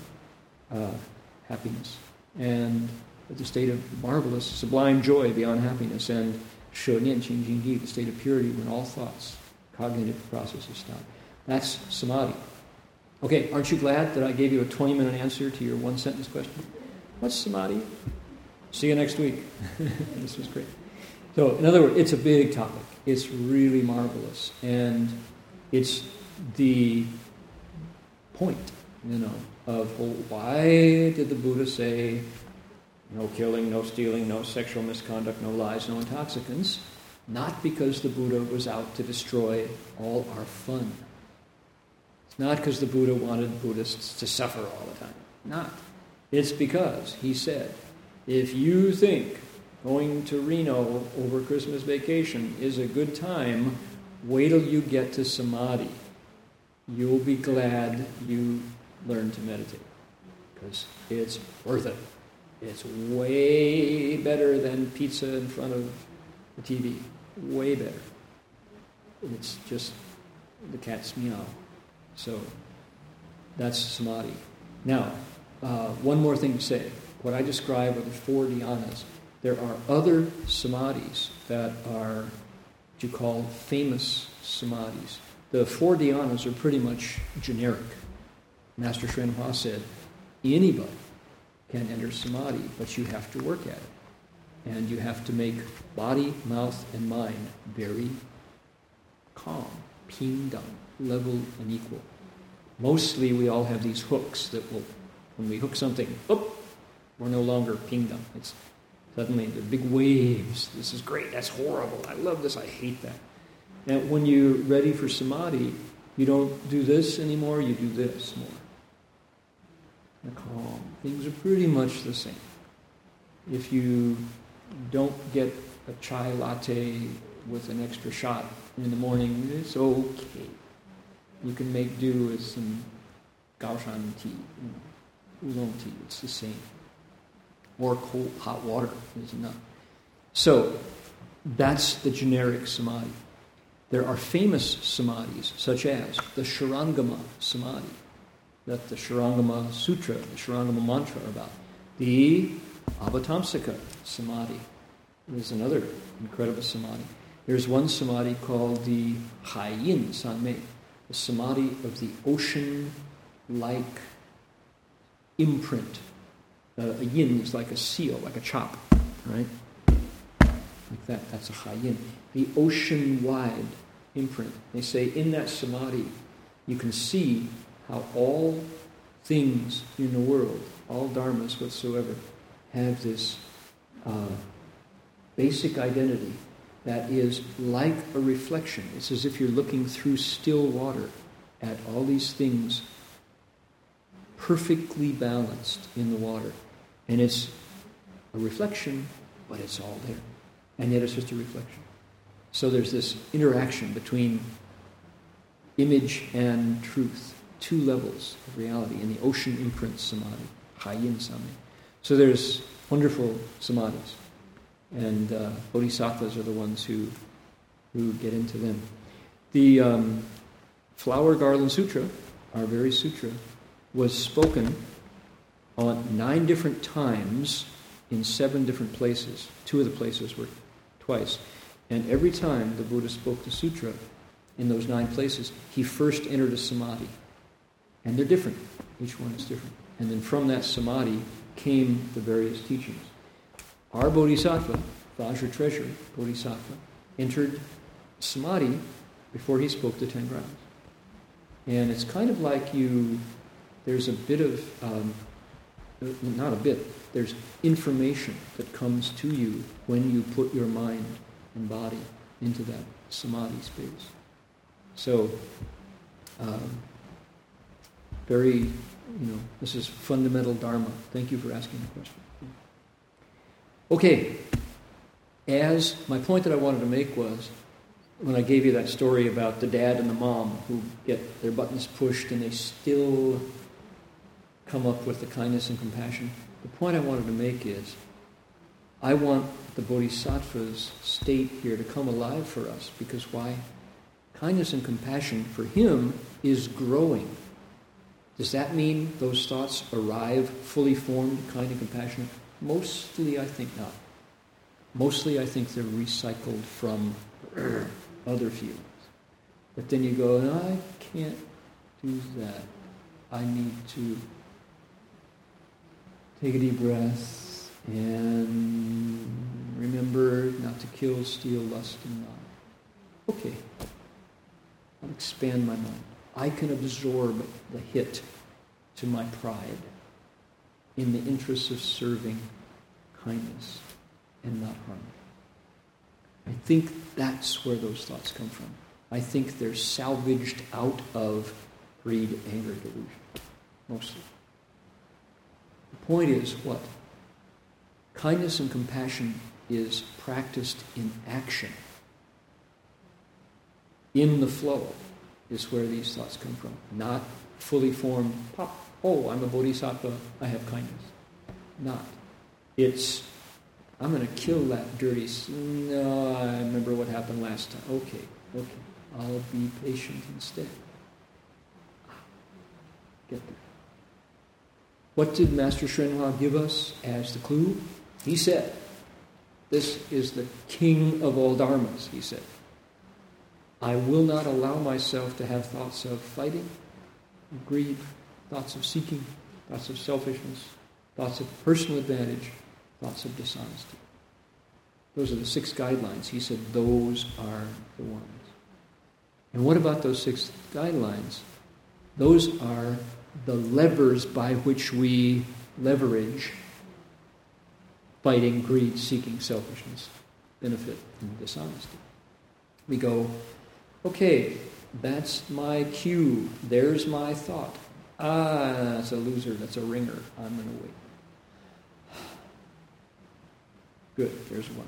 uh, happiness. And the state of marvelous, sublime joy beyond happiness, and Shi Nian Qing Jing the state of purity when all thoughts, cognitive processes stop. That's samadhi. Okay, aren't you glad that I gave you a 20 minute answer to your one sentence question? What's samadhi? See you next week. (laughs) this was great. So, in other words, it's a big topic. It's really marvelous. And it's the point, you know, of why did the Buddha say no killing, no stealing, no sexual misconduct, no lies, no intoxicants. Not because the Buddha was out to destroy all our fun. It's not because the Buddha wanted Buddhists to suffer all the time. Not. It's because he said, if you think going to Reno over Christmas vacation is a good time, wait till you get to Samadhi. You'll be glad you learned to meditate because it's worth it. It's way better than pizza in front of the TV. Way better. It's just the cat's meow. So that's samadhi. Now, uh, one more thing to say. What I describe are the four dhyanas. There are other samadhis that are what you call famous samadhis. The four dhyanas are pretty much generic. Master Hsuan said, anybody can enter samadhi, but you have to work at it. And you have to make body, mouth, and mind very calm, pingdeng, level and equal. Mostly we all have these hooks that will, when we hook something, up, we're no longer pingdeng. It's suddenly the big waves. This is great. That's horrible. I love this. I hate that. And when you're ready for samadhi, you don't do this anymore, you do this more. And calm. Things are pretty much the same. If you don't get a chai latte with an extra shot in the morning, it's okay. You can make do with some gaoshan tea, you know, oolong tea. It's the same. Or cold hot water is enough. So that's the generic samadhi. There are famous samadhis, such as the Shurangama Samadhi, that the Shurangama Sutra, the Shurangama Mantra are about. The Avatamsaka Samadhi is another incredible samadhi. There's one samadhi called the Haiyin Sanmei, the samadhi of the ocean like imprint. Uh, a yin is like a seal, like a chop, right? Like that. That's a Haiyin the ocean wide imprint. They say in that samadhi, you can see how all things in the world, all dharmas whatsoever, have this uh, basic identity that is like a reflection. It's as if you're looking through still water at all these things perfectly balanced in the water. And it's a reflection, but it's all there. And yet it's just a reflection. So there's this interaction between image and truth, two levels of reality in the ocean imprint samadhi, Haiyin Samadhi. So there's wonderful samadhis, and uh, bodhisattvas are the ones who, who get into them. The um, Flower Garland Sutra, our very sutra, was spoken on nine different times in seven different places. Two of the places were twice. And every time the Buddha spoke the sutra in those nine places, he first entered a samadhi. And they're different. Each one is different. And then from that samadhi came the various teachings. Our bodhisattva, Vajra Treasury Bodhisattva, entered samadhi before he spoke the ten grounds. And it's kind of like you, there's a bit of, um, not a bit, there's information that comes to you when you put your mind and body into that samadhi space. So, um, very, you know, this is fundamental dharma. Thank you for asking the question. Okay, as my point that I wanted to make was when I gave you that story about the dad and the mom who get their buttons pushed and they still come up with the kindness and compassion. The point I wanted to make is I want the Bodhisattva's state here to come alive for us because why? Kindness and compassion for him is growing. Does that mean those thoughts arrive fully formed, kind and compassionate? Mostly, I think not. Mostly, I think they're recycled from other feelings. But then you go, no, I can't do that. I need to take a deep breath and remember not to kill, steal, lust, and lie. Okay. I'll expand my mind. I can absorb the hit to my pride in the interest of serving kindness and not harm. I think that's where those thoughts come from. I think they're salvaged out of greed, anger, delusion, mostly. The point is what? Kindness and compassion is practiced in action. In the flow is where these thoughts come from, not fully formed, pop, oh, I'm a bodhisattva, I have kindness. Not. It's, I'm going to kill that dirty, no, I remember what happened last time. Okay, okay, I'll be patient instead. Get there. What did Master Hsuan give us as the clue? He said, This is the king of all dharmas, he said. I will not allow myself to have thoughts of fighting, greed, thoughts of seeking, thoughts of selfishness, thoughts of personal advantage, thoughts of dishonesty. Those are the six guidelines. He said those are the ones. And what about those six guidelines? Those are the levers by which we leverage fighting, greed, seeking, selfishness, benefit, and dishonesty. We go, okay, that's my cue. There's my thought. Ah, that's a loser. That's a ringer. I'm going to wait. Good, there's one.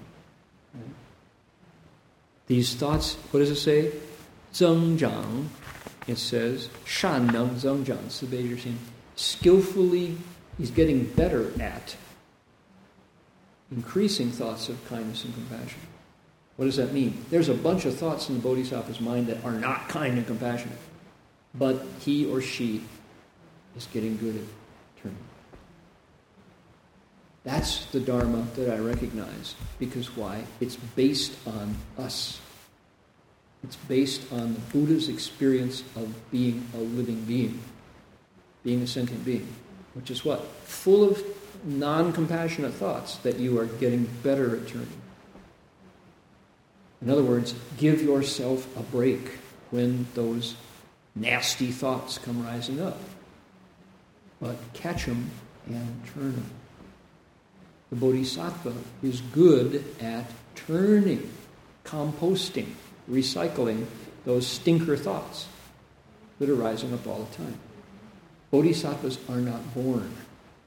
These thoughts, what does it say? 增长 it says, shan neng zeng jiang, skillfully, he's getting better at increasing thoughts of kindness and compassion. What does that mean? There's a bunch of thoughts in the bodhisattva's mind that are not kind and compassionate, but he or she is getting good at turning. That's the Dharma that I recognize because why? It's based on us. It's based on the Buddha's experience of being a living being, being a sentient being, which is what? Full of non compassionate thoughts that you are getting better at turning. In other words, give yourself a break when those nasty thoughts come rising up. But catch them and turn them. The Bodhisattva is good at turning, composting recycling those stinker thoughts that are rising up all the time. Bodhisattvas are not born,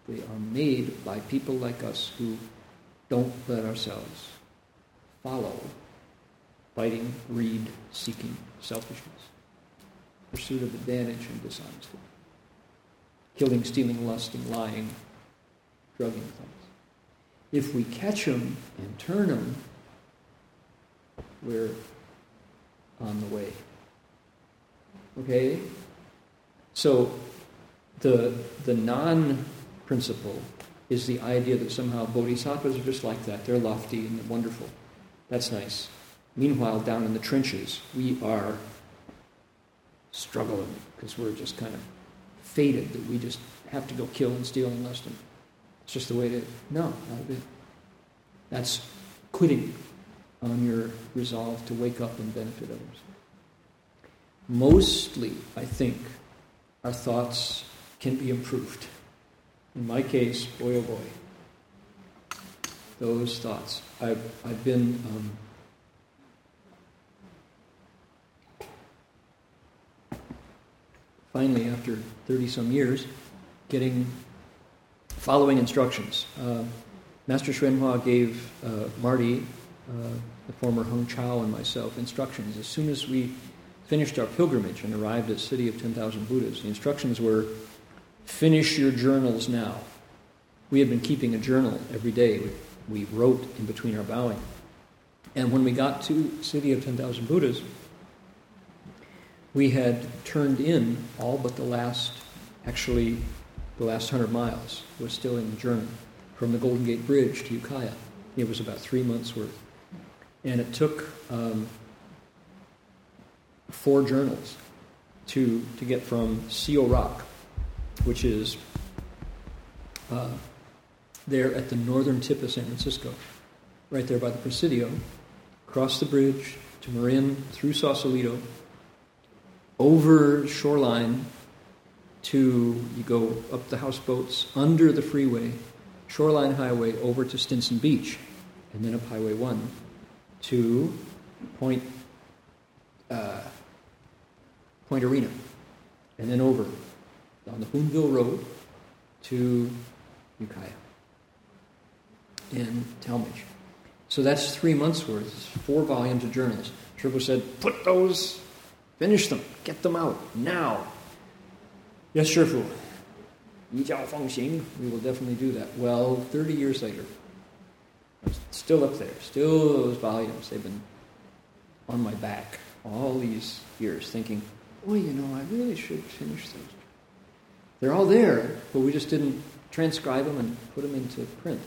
they are made by people like us who don't let ourselves follow fighting, greed, seeking, selfishness, pursuit of advantage and dishonesty, killing, stealing, lusting, lying, drugging thoughts. If we catch them and turn them, we're on the way. Okay? So the, the non principle is the idea that somehow bodhisattvas are just like that. They're lofty and wonderful. That's nice. Meanwhile, down in the trenches, we are struggling because we're just kind of fated that we just have to go kill and steal and lust. And it's just the way it is. No, not a bit. That's quitting on your resolve to wake up and benefit others. Mostly, I think, our thoughts can be improved. In my case, boy oh boy, those thoughts. I've, I've been um, finally, after 30 some years, getting following instructions. Uh, Master Hsuan Hua gave uh, Marty uh, the former Heng Chao and myself instructions. As soon as we finished our pilgrimage and arrived at City of 10,000 Buddhas, the instructions were finish your journals now. We had been keeping a journal every day. We, we wrote in between our bowing. And when we got to City of 10,000 Buddhas, we had turned in all but the last, actually, the last 100 miles was still in the journal from the Golden Gate Bridge to Ukiah. It was about three months' worth. And it took um, four journals to, to get from Seal Rock, which is uh, there at the northern tip of San Francisco, right there by the Presidio, across the bridge to Marin, through Sausalito, over shoreline to, you go up the houseboats, under the freeway, shoreline highway over to Stinson Beach, and then up Highway 1 to Point, uh, Point Arena, and then over on the Boonville Road to Ukiah in Talmage. So that's three months worth, four volumes of journals. Tribble said, put those, finish them, get them out now. Yes, Feng Xing, we will definitely do that. Well, 30 years later, still up there, still those volumes. They've been on my back all these years, thinking, "Well, you know, I really should finish those." They're all there, but we just didn't transcribe them and put them into print.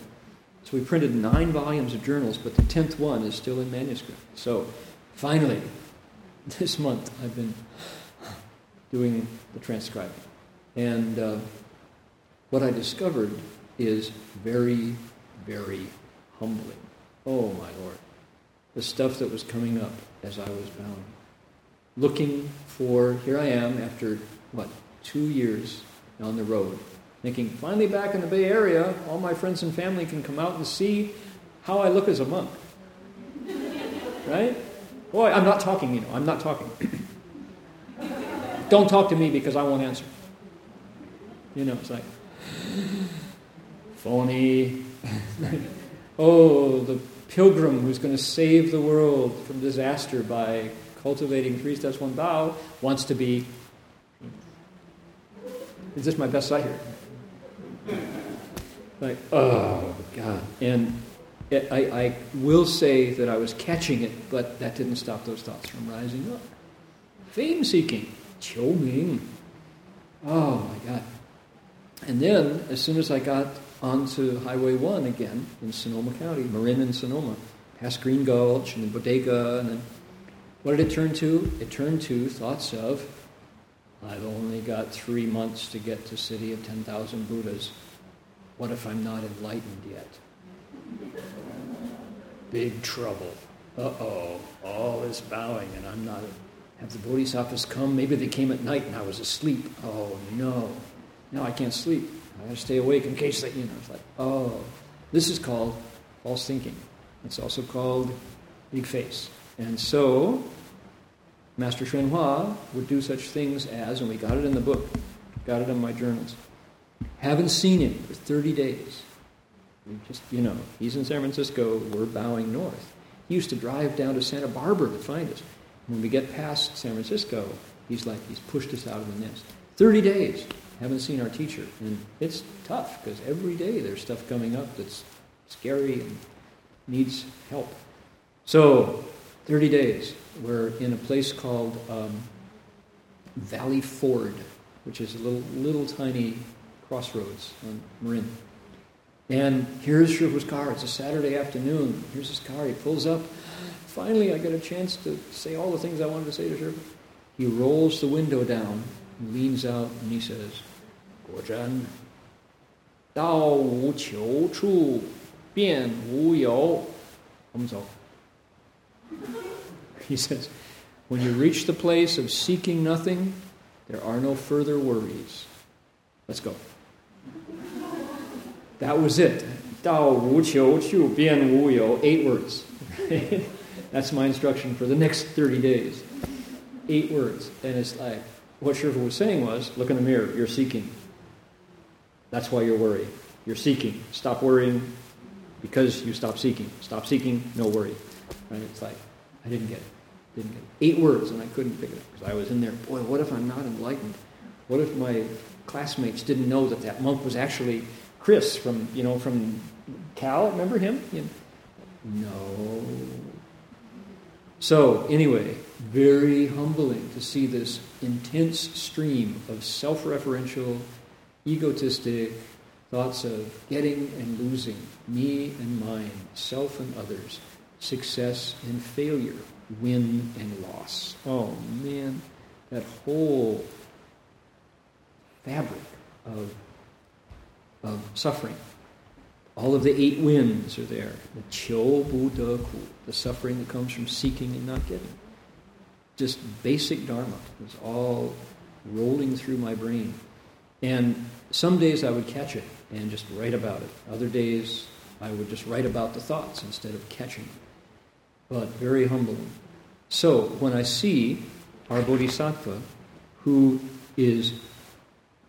So we printed nine volumes of journals, but the tenth one is still in manuscript. So finally, (laughs) this month I've been doing the transcribing. And uh, what I discovered is very, very humbling. Oh, my Lord. The stuff that was coming up as I was bound. Looking for, here I am after, what, two years on the road, thinking, finally back in the Bay Area, all my friends and family can come out and see how I look as a monk. (laughs) Right? Boy, I'm not talking, you know, I'm not talking. Don't talk to me because I won't answer. You know, it's like, phony. (laughs) oh, the pilgrim who's going to save the world from disaster by cultivating three steps, one bow wants to be. Is this my best site here? Like, oh, God. And I, I will say that I was catching it, but that didn't stop those thoughts from rising up. Fame seeking, Qiu Ming. Oh my God. And then, as soon as I got onto Highway 1 again in Sonoma County, Marin and Sonoma, past Green Gulch and Bodega, and then what did it turn to? It turned to thoughts of, I've only got three months to get to City of 10,000 Buddhas. What if I'm not enlightened yet? Big trouble. Uh oh, all this bowing, and I'm not. Have the bodhisattvas come? Maybe they came at night and I was asleep. Oh no. No, I can't sleep. I gotta stay awake in case they, you know, it's like, oh. This is called false thinking. It's also called big face. And so, Master Hua would do such things as, and we got it in the book, got it in my journals, haven't seen him for 30 days. We just, you know, he's in San Francisco, we're bowing north. He used to drive down to Santa Barbara to find us. When we get past San Francisco, he's like, he's pushed us out of the nest. 30 days, haven't seen our teacher. And it's tough because every day there's stuff coming up that's scary and needs help. So, 30 days, we're in a place called um, Valley Ford, which is a little, little tiny crossroads on Marin. And here's Shifu's car. It's a Saturday afternoon. Here's his car. He pulls up. Finally, I get a chance to say all the things I wanted to say to Shifu. He rolls the window down, leans out, and he says, 果真，道无求处，便无由。我们走。He (laughs) says, when you reach the place of seeking nothing, there are no further worries. Let's go. That was it. Dao Wu Qiu Qiu Bian Wu You, eight words. (laughs) That's my instruction for the next 30 days. Eight words. And it's like, what Shifu was saying was look in the mirror, you're seeking. That's why you're worried. You're seeking. Stop worrying because you stop seeking. Stop seeking, no worry. Right? It's like, I didn't get it. Didn't get it. Eight words and I couldn't pick it up because I was in there. Boy, what if I'm not enlightened? What if my classmates didn't know that that monk was actually Chris from, you know, from Cal? Remember him? You know, no. So, anyway, very humbling to see this intense stream of self referential, egotistic thoughts of getting and losing, me and mine, self and others, success and failure, win and loss. Oh man, that whole fabric of, of suffering. All of the eight winds are there. The qiu bu de ku, the suffering that comes from seeking and not getting. Just basic dharma is all rolling through my brain. And some days I would catch it and just write about it. Other days I would just write about the thoughts instead of catching. them. But very humbling. So when I see our bodhisattva who is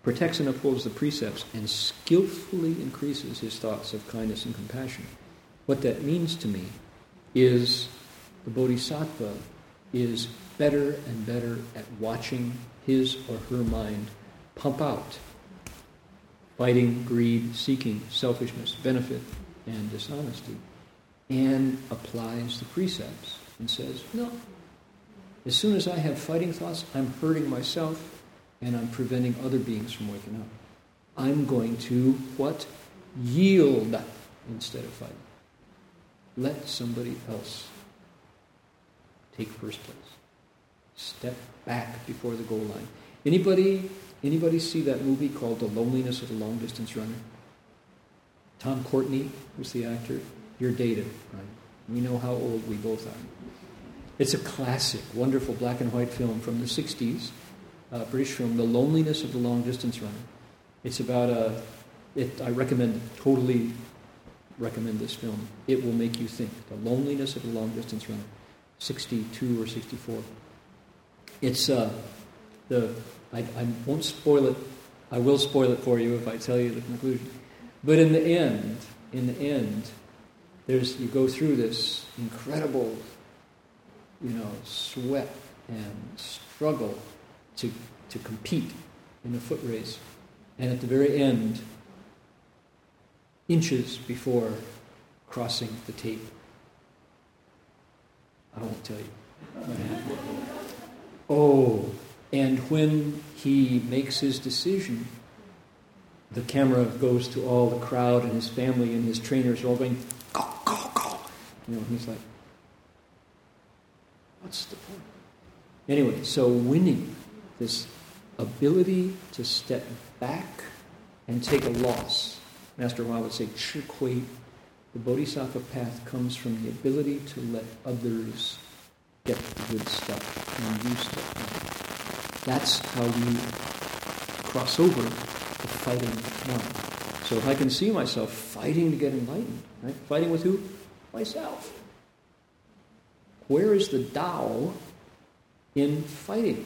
protects and upholds the precepts and skillfully increases his thoughts of kindness and compassion, what that means to me is the bodhisattva is better and better at watching his or her mind pump out fighting, greed, seeking, selfishness, benefit, and dishonesty, and applies the precepts and says, no. As soon as I have fighting thoughts, I'm hurting myself and I'm preventing other beings from waking up. I'm going to what? Yield instead of fight. Let somebody else take first place. Step back before the goal line. Anybody anybody see that movie called The Loneliness of the Long Distance Runner? Tom Courtenay was the actor. You're dated, right? We know how old we both are. It's a classic, wonderful black and white film from the 60s, uh, British film, The Loneliness of the Long Distance Runner. It's about a, it, I recommend, totally recommend this film. It will make you think. The Loneliness of the Long Distance Runner, 62 or 64. It's uh, the, I, I won't spoil it, I will spoil it for you if I tell you the conclusion. But in the end, in the end, there's you go through this incredible, you know, sweat and struggle to to compete in a foot race, and at the very end, inches before crossing the tape, I won't tell you. (laughs) Oh, and when he makes his decision, the camera goes to all the crowd and his family and his trainers are all going, go, go, go. You know, he's like, what's the point? Anyway, so winning, this ability to step back and take a loss. Master Hua would say, Chikui, the Bodhisattva path comes from the ability to let others get the good stuff and you step That's how we cross over the fighting one. So if I can see myself fighting to get enlightened, right? Fighting with who? Myself. Where is the Tao in fighting?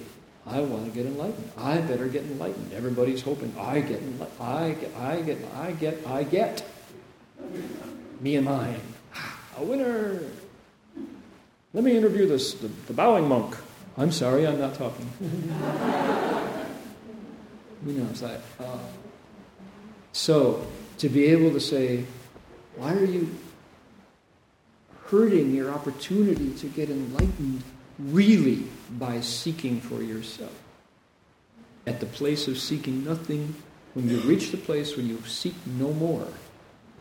I want to get enlightened. I better get enlightened. Everybody's hoping I get enlightened. I get, I get, I get, I get. Me and mine. (sighs) A winner. Let me interview this the, the bowing monk. I'm sorry, I'm not talking. (laughs) You know, it's like, uh, so to be able to say, why are you hurting your opportunity to get enlightened really by seeking for yourself? At the place of seeking nothing, when you reach the place when you seek no more,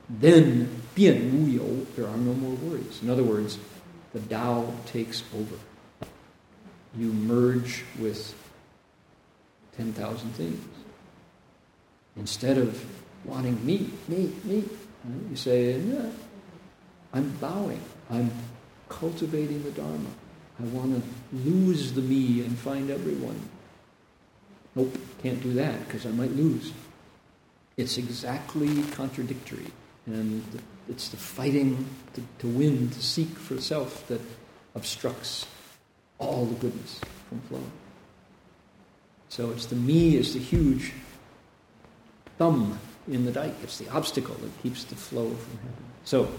then bian wu there are no more worries. In other words, the Tao takes over. You merge with 10,000 things. Instead of wanting me, me, me, you say, no, I'm bowing. I'm cultivating the Dharma. I want to lose the me and find everyone. Nope, can't do that because I might lose. It's exactly contradictory. And it's the fighting to, to win, to seek for self that obstructs all the goodness from flowing. So it's the me is the huge thumb in the dike. It's the obstacle that keeps the flow from happening. So,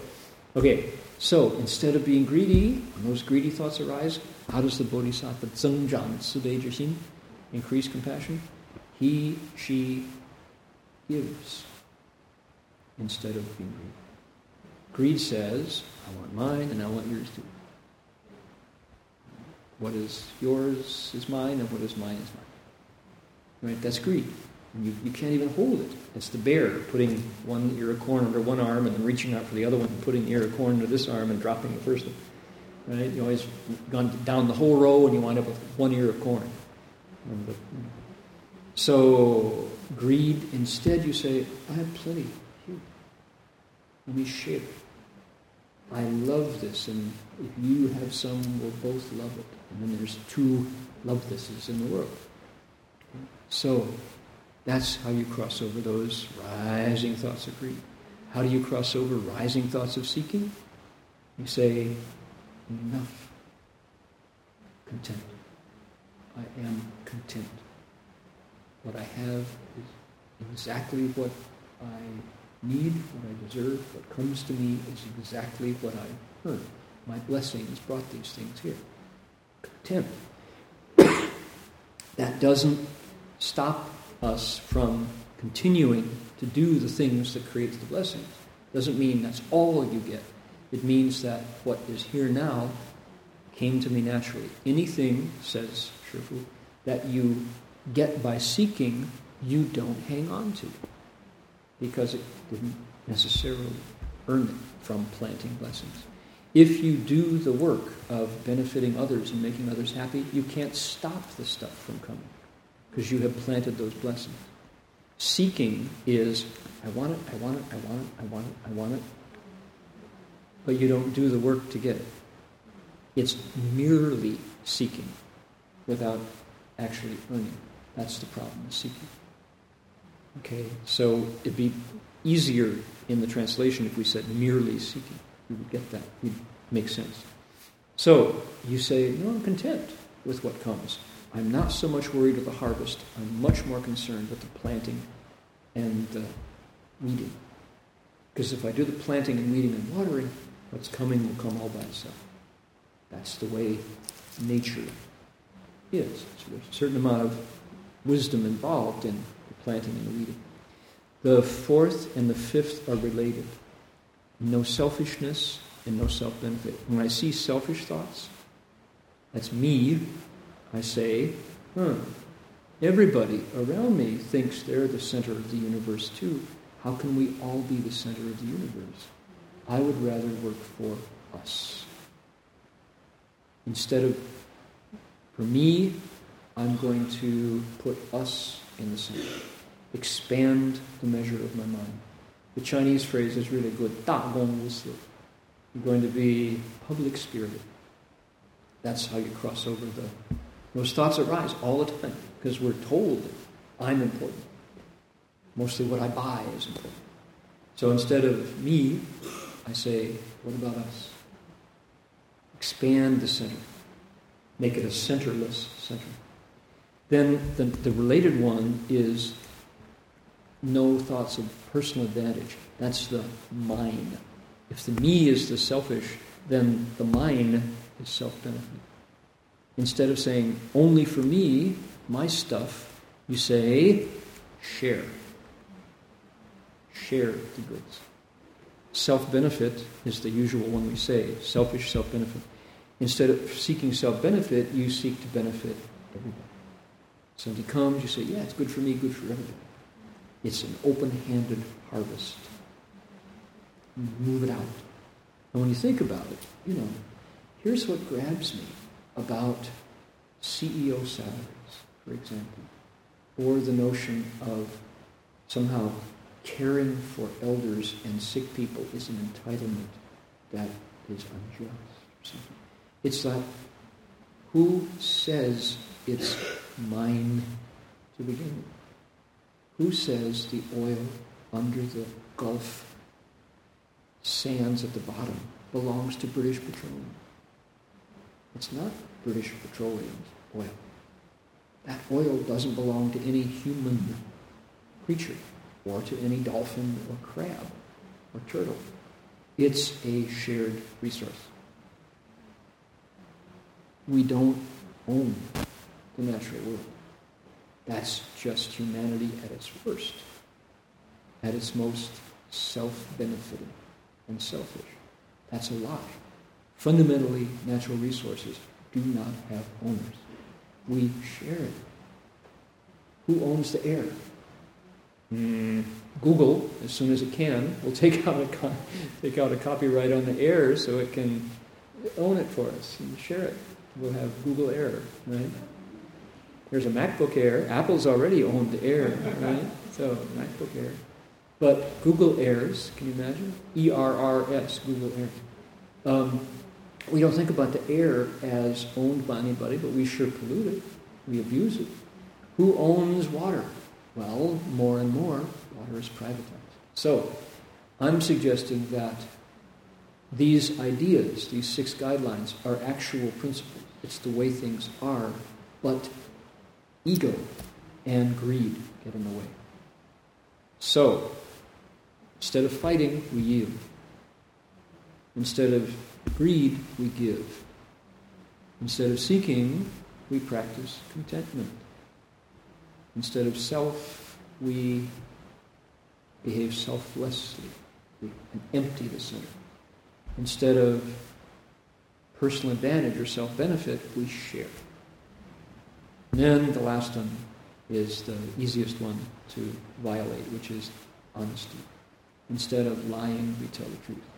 okay, so instead of being greedy, when those greedy thoughts arise, how does the bodhisattva zengzhang sudejashin, increase compassion? He, she gives instead of being greedy. Greed says, I want mine and I want yours too. What is yours is mine and what is mine is mine. Right? That's greed. You, you can't even hold it. It's the bear putting one ear of corn under one arm and then reaching out for the other one and putting the ear of corn under this arm and dropping the first one. Right? You always gone down the whole row and you wind up with one ear of corn. So greed, instead you say, I have plenty. Here. Let me share. I love this, and if you have some, we'll both love it. And then there's two love thises in the world. So that's how you cross over those rising thoughts of greed. How do you cross over rising thoughts of seeking? You say, enough. Content. I am content. What I have is exactly what I need, what I deserve. What comes to me is exactly what I earn. My blessings brought these things here. Content. (coughs) that doesn't stop us from continuing to do the things that creates the blessings. Doesn't mean that's all you get. It means that what is here now came to me naturally. Anything, says Shifu, that you get by seeking, you don't hang on to. Because it didn't necessarily earn it from planting blessings. If you do the work of benefiting others and making others happy, you can't stop the stuff from coming because you have planted those blessings. Seeking is, I want it, I want it, I want it, I want it, I want it, but you don't do the work to get it. It's merely seeking without actually earning. That's the problem with seeking. Okay, so it'd be easier in the translation if we said merely seeking. We would get that. It would make sense. So you say, no, I'm content with what comes. I'm not so much worried with the harvest. I'm much more concerned with the planting and the weeding. Because if I do the planting and weeding and watering, what's coming will come all by itself. That's the way nature is. So there's a certain amount of wisdom involved in the planting and the weeding. The fourth and the fifth are related. No selfishness and no self benefit. When I see selfish thoughts, that's me, I say, huh, everybody around me thinks they're the center of the universe too. How can we all be the center of the universe? I would rather work for us. Instead of for me, I'm going to put us in the center, expand the measure of my mind. The Chinese phrase is really good, Da Gong Wu You're going to be public spirited. That's how you cross over the those thoughts arise all the time because we're told I'm important. Mostly what I buy is important. So instead of me, I say, what about us? Expand the center. Make it a centerless center. Then the, the related one is no thoughts of personal advantage. That's the mine. If the me is the selfish, then the mine is self benefit. Instead of saying only for me, my stuff, you say share. Share the goods. Self benefit is the usual one we say selfish self benefit. Instead of seeking self benefit, you seek to benefit everybody. Somebody comes, you say, Yeah, it's good for me, good for everybody. It's an open handed harvest. Move it out. And when you think about it, you know, here's what grabs me about CEO salaries, for example, or the notion of somehow caring for elders and sick people is an entitlement that is unjust. It's like, who says it's mine to begin with? Who says the oil under the Gulf sands at the bottom belongs to British Petroleum? It's not British Petroleum's oil. That oil doesn't belong to any human creature or to any dolphin or crab or turtle. It's a shared resource. We don't own the natural world. That's just humanity at its worst, at its most self benefiting and selfish. That's a lie. Fundamentally, natural resources do not have owners. We share it. Who owns the air? Mm, Google, as soon as it can, will take out a take out a copyright on the air so it can own it for us and share it. We'll have Google Air, right? There's a MacBook Air. Apple's already owned the Air, right? So MacBook Air. But Google Airs, can you imagine? E R R S, Google Air. Um, we don't think about the air as owned by anybody, but we sure pollute it. We abuse it. Who owns water? Well, more and more, water is privatized. So, I'm suggesting that these ideas, these six guidelines, are actual principles. It's the way things are, but ego and greed get in the way. So, instead of fighting, we yield. Instead of greed, we give. Instead of seeking, we practice contentment. Instead of self, we behave selflessly and empty the center. Instead of personal advantage or self benefit, we share. And then the last one is the easiest one to violate, which is honesty. Instead of lying, we tell the truth.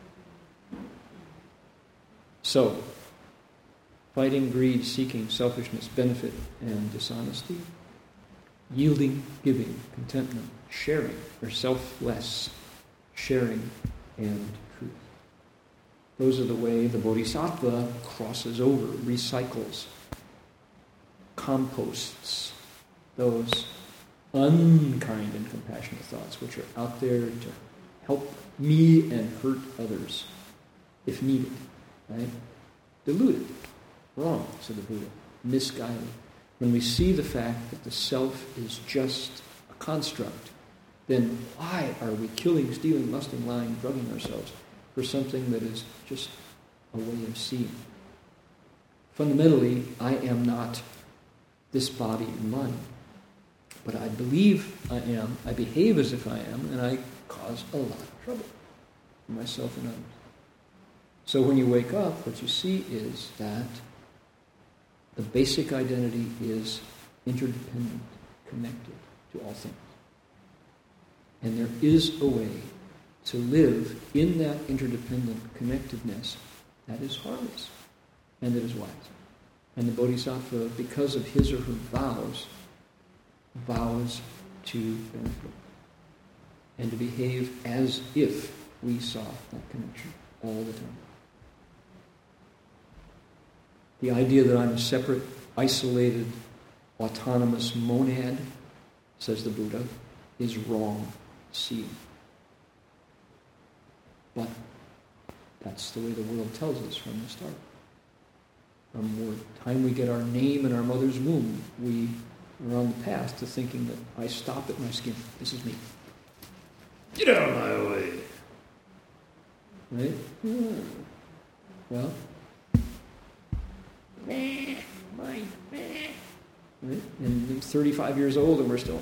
So, fighting greed, seeking selfishness, benefit, and dishonesty, yielding, giving, contentment, sharing, or selfless, sharing, and truth. Those are the way the Bodhisattva crosses over, recycles, composts those unkind and compassionate thoughts which are out there to help me and hurt others if needed. Right? Deluded. Wrong, said the Buddha. Misguided. When we see the fact that the self is just a construct, then why are we killing, stealing, lusting, lying, drugging ourselves for something that is just a way of seeing? Fundamentally, I am not this body and mind. But I believe I am, I behave as if I am, and I cause a lot of trouble for myself and others. So when you wake up, what you see is that the basic identity is interdependent, connected to all things. And there is a way to live in that interdependent connectedness that is harmless and that is wise. And the Bodhisattva, because of his or her vows, vows to benefit and to behave as if we saw that connection all the time. The idea that I'm a separate, isolated, autonomous monad, says the Buddha, is wrong seeing. But that's the way the world tells us from the start. From the time we get our name in our mother's womb, we are on the path to thinking that I stop at my skin. This is me. Get out of my way. Right? Hmm. Well, meh, mine, meh. And I'm 35 years old and we're still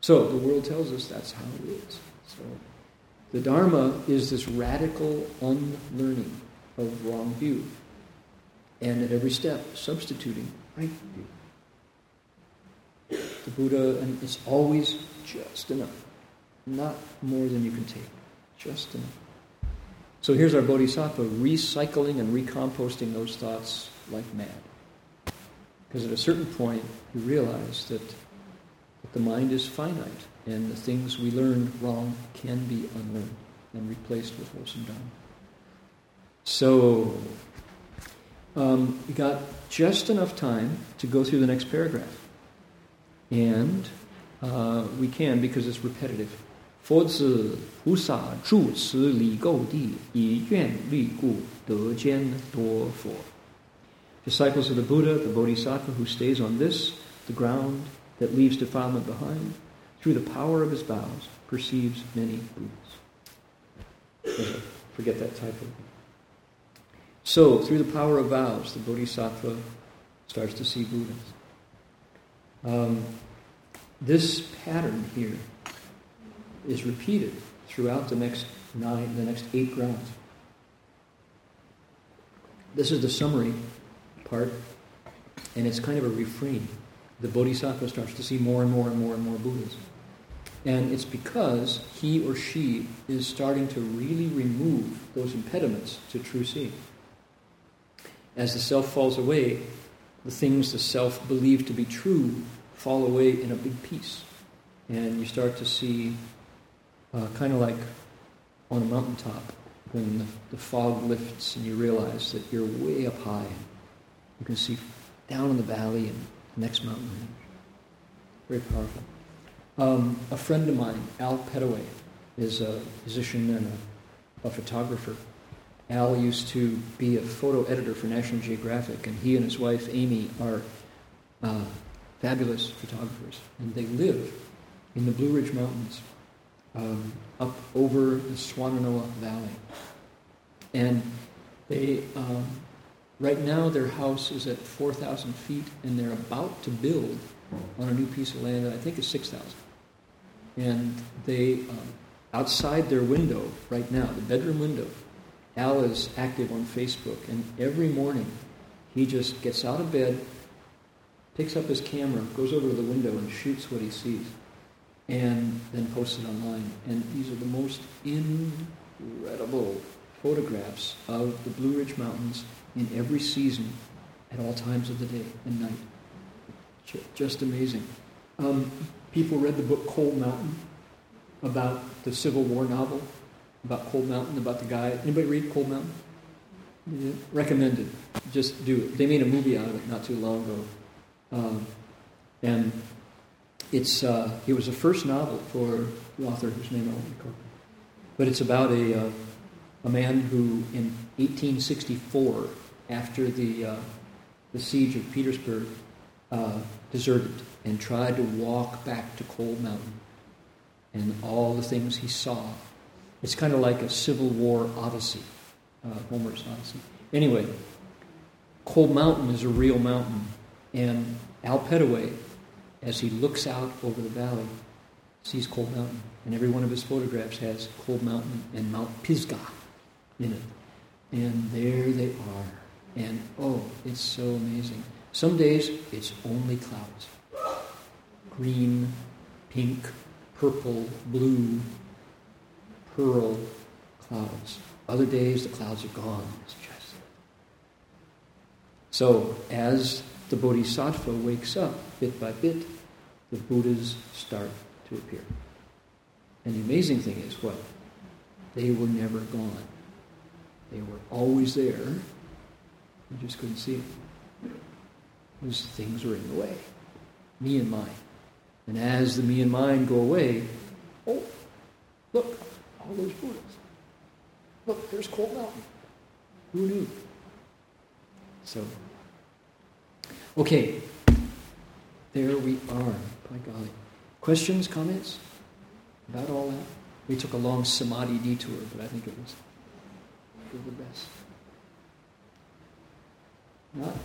So the world tells us that's how it is. So the Dharma is this radical unlearning of wrong view and at every step substituting right view. The Buddha, and it's always just enough, not more than you can take, just enough. So here's our Bodhisattva recycling and recomposting those thoughts like mad. Because at a certain point, you realize that, the mind is finite, and the things we learned wrong can be unlearned and replaced with wholesome Dharma. So, um, we got just enough time to go through the next paragraph. And uh, we can because it's repetitive. 佛子菩萨住此离垢地，以愿力故，得见多佛。Disciples of the Buddha, the Bodhisattva who stays on this, the ground that leaves defilement behind, through the power of his vows, perceives many Buddhas. (coughs) Forget that title. So, through the power of vows, the Bodhisattva starts to see Buddhas. Um, this pattern here is repeated throughout the next nine, the next eight grounds. This is the summary part, and it's kind of a refrain. The Bodhisattva starts to see more and more and more and more Buddhas. And it's because he or she is starting to really remove those impediments to true seeing as the self falls away, the things the self believed to be true fall away in a big piece. And you start to see, uh, kind of like on a mountaintop, when the, the, fog lifts and you realize that you're way up high. And You can see down in the valley and the next mountain. Very powerful. Um, a friend of mine, Al Petteway, is a musician and a, a photographer. Al used to be a photo editor for National Geographic, and he and his wife Amy are uh, fabulous photographers, and they live in the Blue Ridge Mountains um, up over the Swannanoa Valley. And they, um, right now, their house is at 4,000 feet, and they're about to build on a new piece of land that I think is 6,000. And they, um, outside their window right now, the bedroom window, Al is active on Facebook, and every morning he just gets out of bed, picks up his camera, goes over to the window, and shoots what he sees, and then posts it online. And these are the most incredible photographs of the Blue Ridge Mountains in every season at all times of the day and night. Just amazing. Um, people read the book Cold Mountain about the Civil War novel about Cold Mountain, about the guy. Anybody read Cold Mountain? Yeah. Recommended. Just do it. They made a movie out of it not too long ago. Um, and it's uh, it was the first novel for the author whose name I won't recall. But it's about a, uh, a man who, in 1864, after the, uh, the siege of Petersburg, uh, deserted and tried to walk back to Cold Mountain. And all the things he saw. It's kind of like a Civil War Odyssey, uh, Homer's Odyssey. Anyway, Cold Mountain is a real mountain. And Al Petteway, as he looks out over the valley, sees Cold Mountain. And every one of his photographs has Cold Mountain and Mount Pisgah in it. And there they are. And oh, it's so amazing. Some days it's only clouds green, pink, purple, blue, pearl clouds. Other days the clouds are gone. It's just. So as the Bodhisattva wakes up bit by bit, the Buddhas start to appear. And the amazing thing is what? They were never gone. They were always there. You just couldn't see them. Because things were in the way. Me and mine. And as the me and mine go away, oh, look, all those Buddhas. Look, there's Cold Mountain. Who knew? So, okay, there we are. By golly. Questions, comments about all that? We took a long samadhi detour, but I think it was for the best. Not?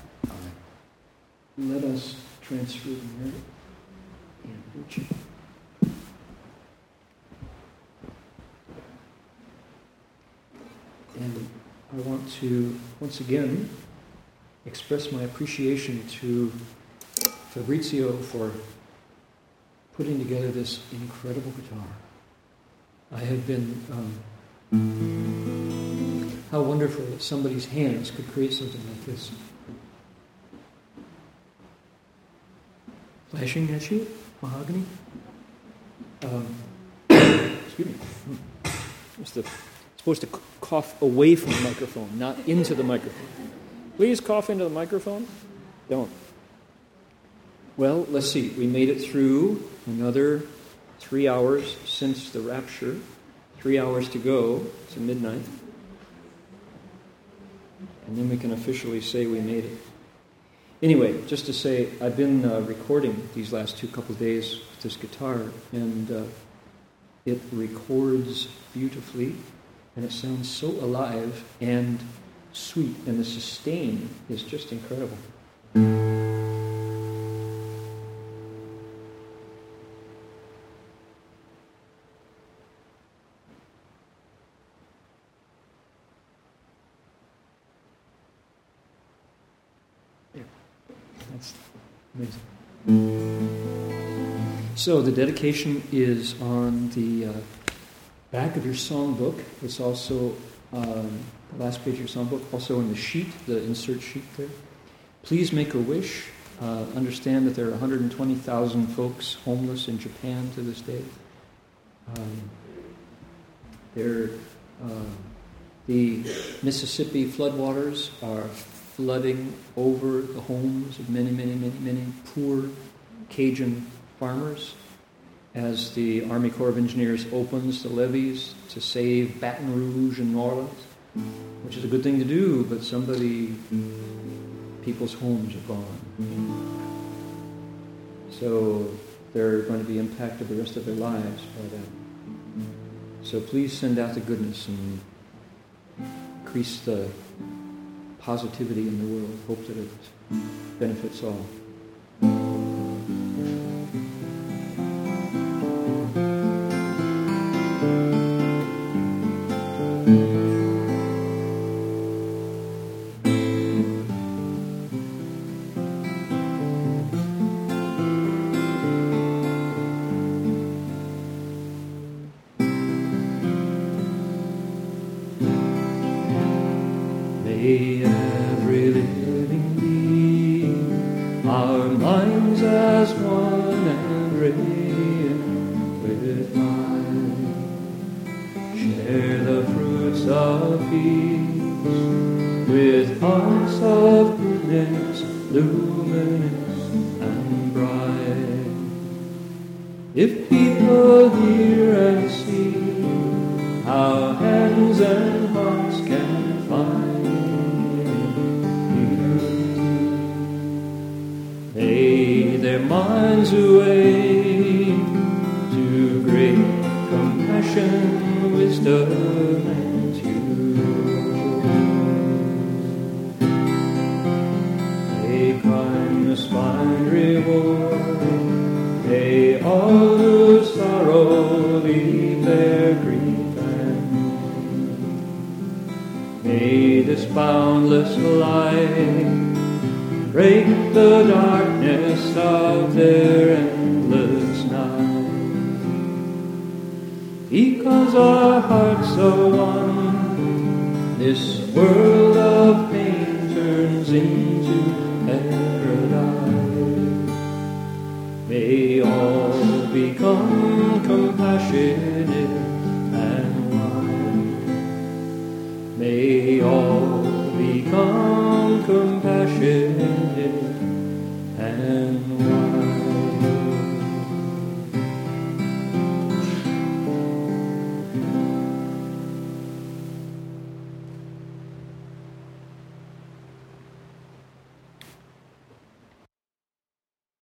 Let us transfer the merit and virtue. And I want to once again express my appreciation to Fabrizio for putting together this incredible guitar. I have been. Um, how wonderful that somebody's hands could create something like this. Flashing at you, mahogany. Um, excuse me. Supposed to, supposed to cough away from the microphone, not into the microphone. Please cough into the microphone. Don't. Well, let's see. We made it through another three hours since the rapture. Three hours to go to midnight. And then we can officially say we made it. Anyway, just to say, I've been uh, recording these last two couple days with this guitar, and uh, it records beautifully, and it sounds so alive and sweet, and the sustain is just incredible. So the dedication is on the uh, back of your songbook. It's also um, the last page of your songbook, also in the sheet, the insert sheet there. Please make a wish. Uh, understand that there are 120,000 folks homeless in Japan to this day. Um, there, uh, the Mississippi floodwaters are flooding over the homes of many, many, many, many poor Cajun farmers as the Army Corps of Engineers opens the levees to save Baton Rouge and New Orleans, which is a good thing to do, but somebody, people's homes are gone. So they're going to be impacted the rest of their lives by that. So please send out the goodness and increase the positivity in the world. Hope that it benefits all.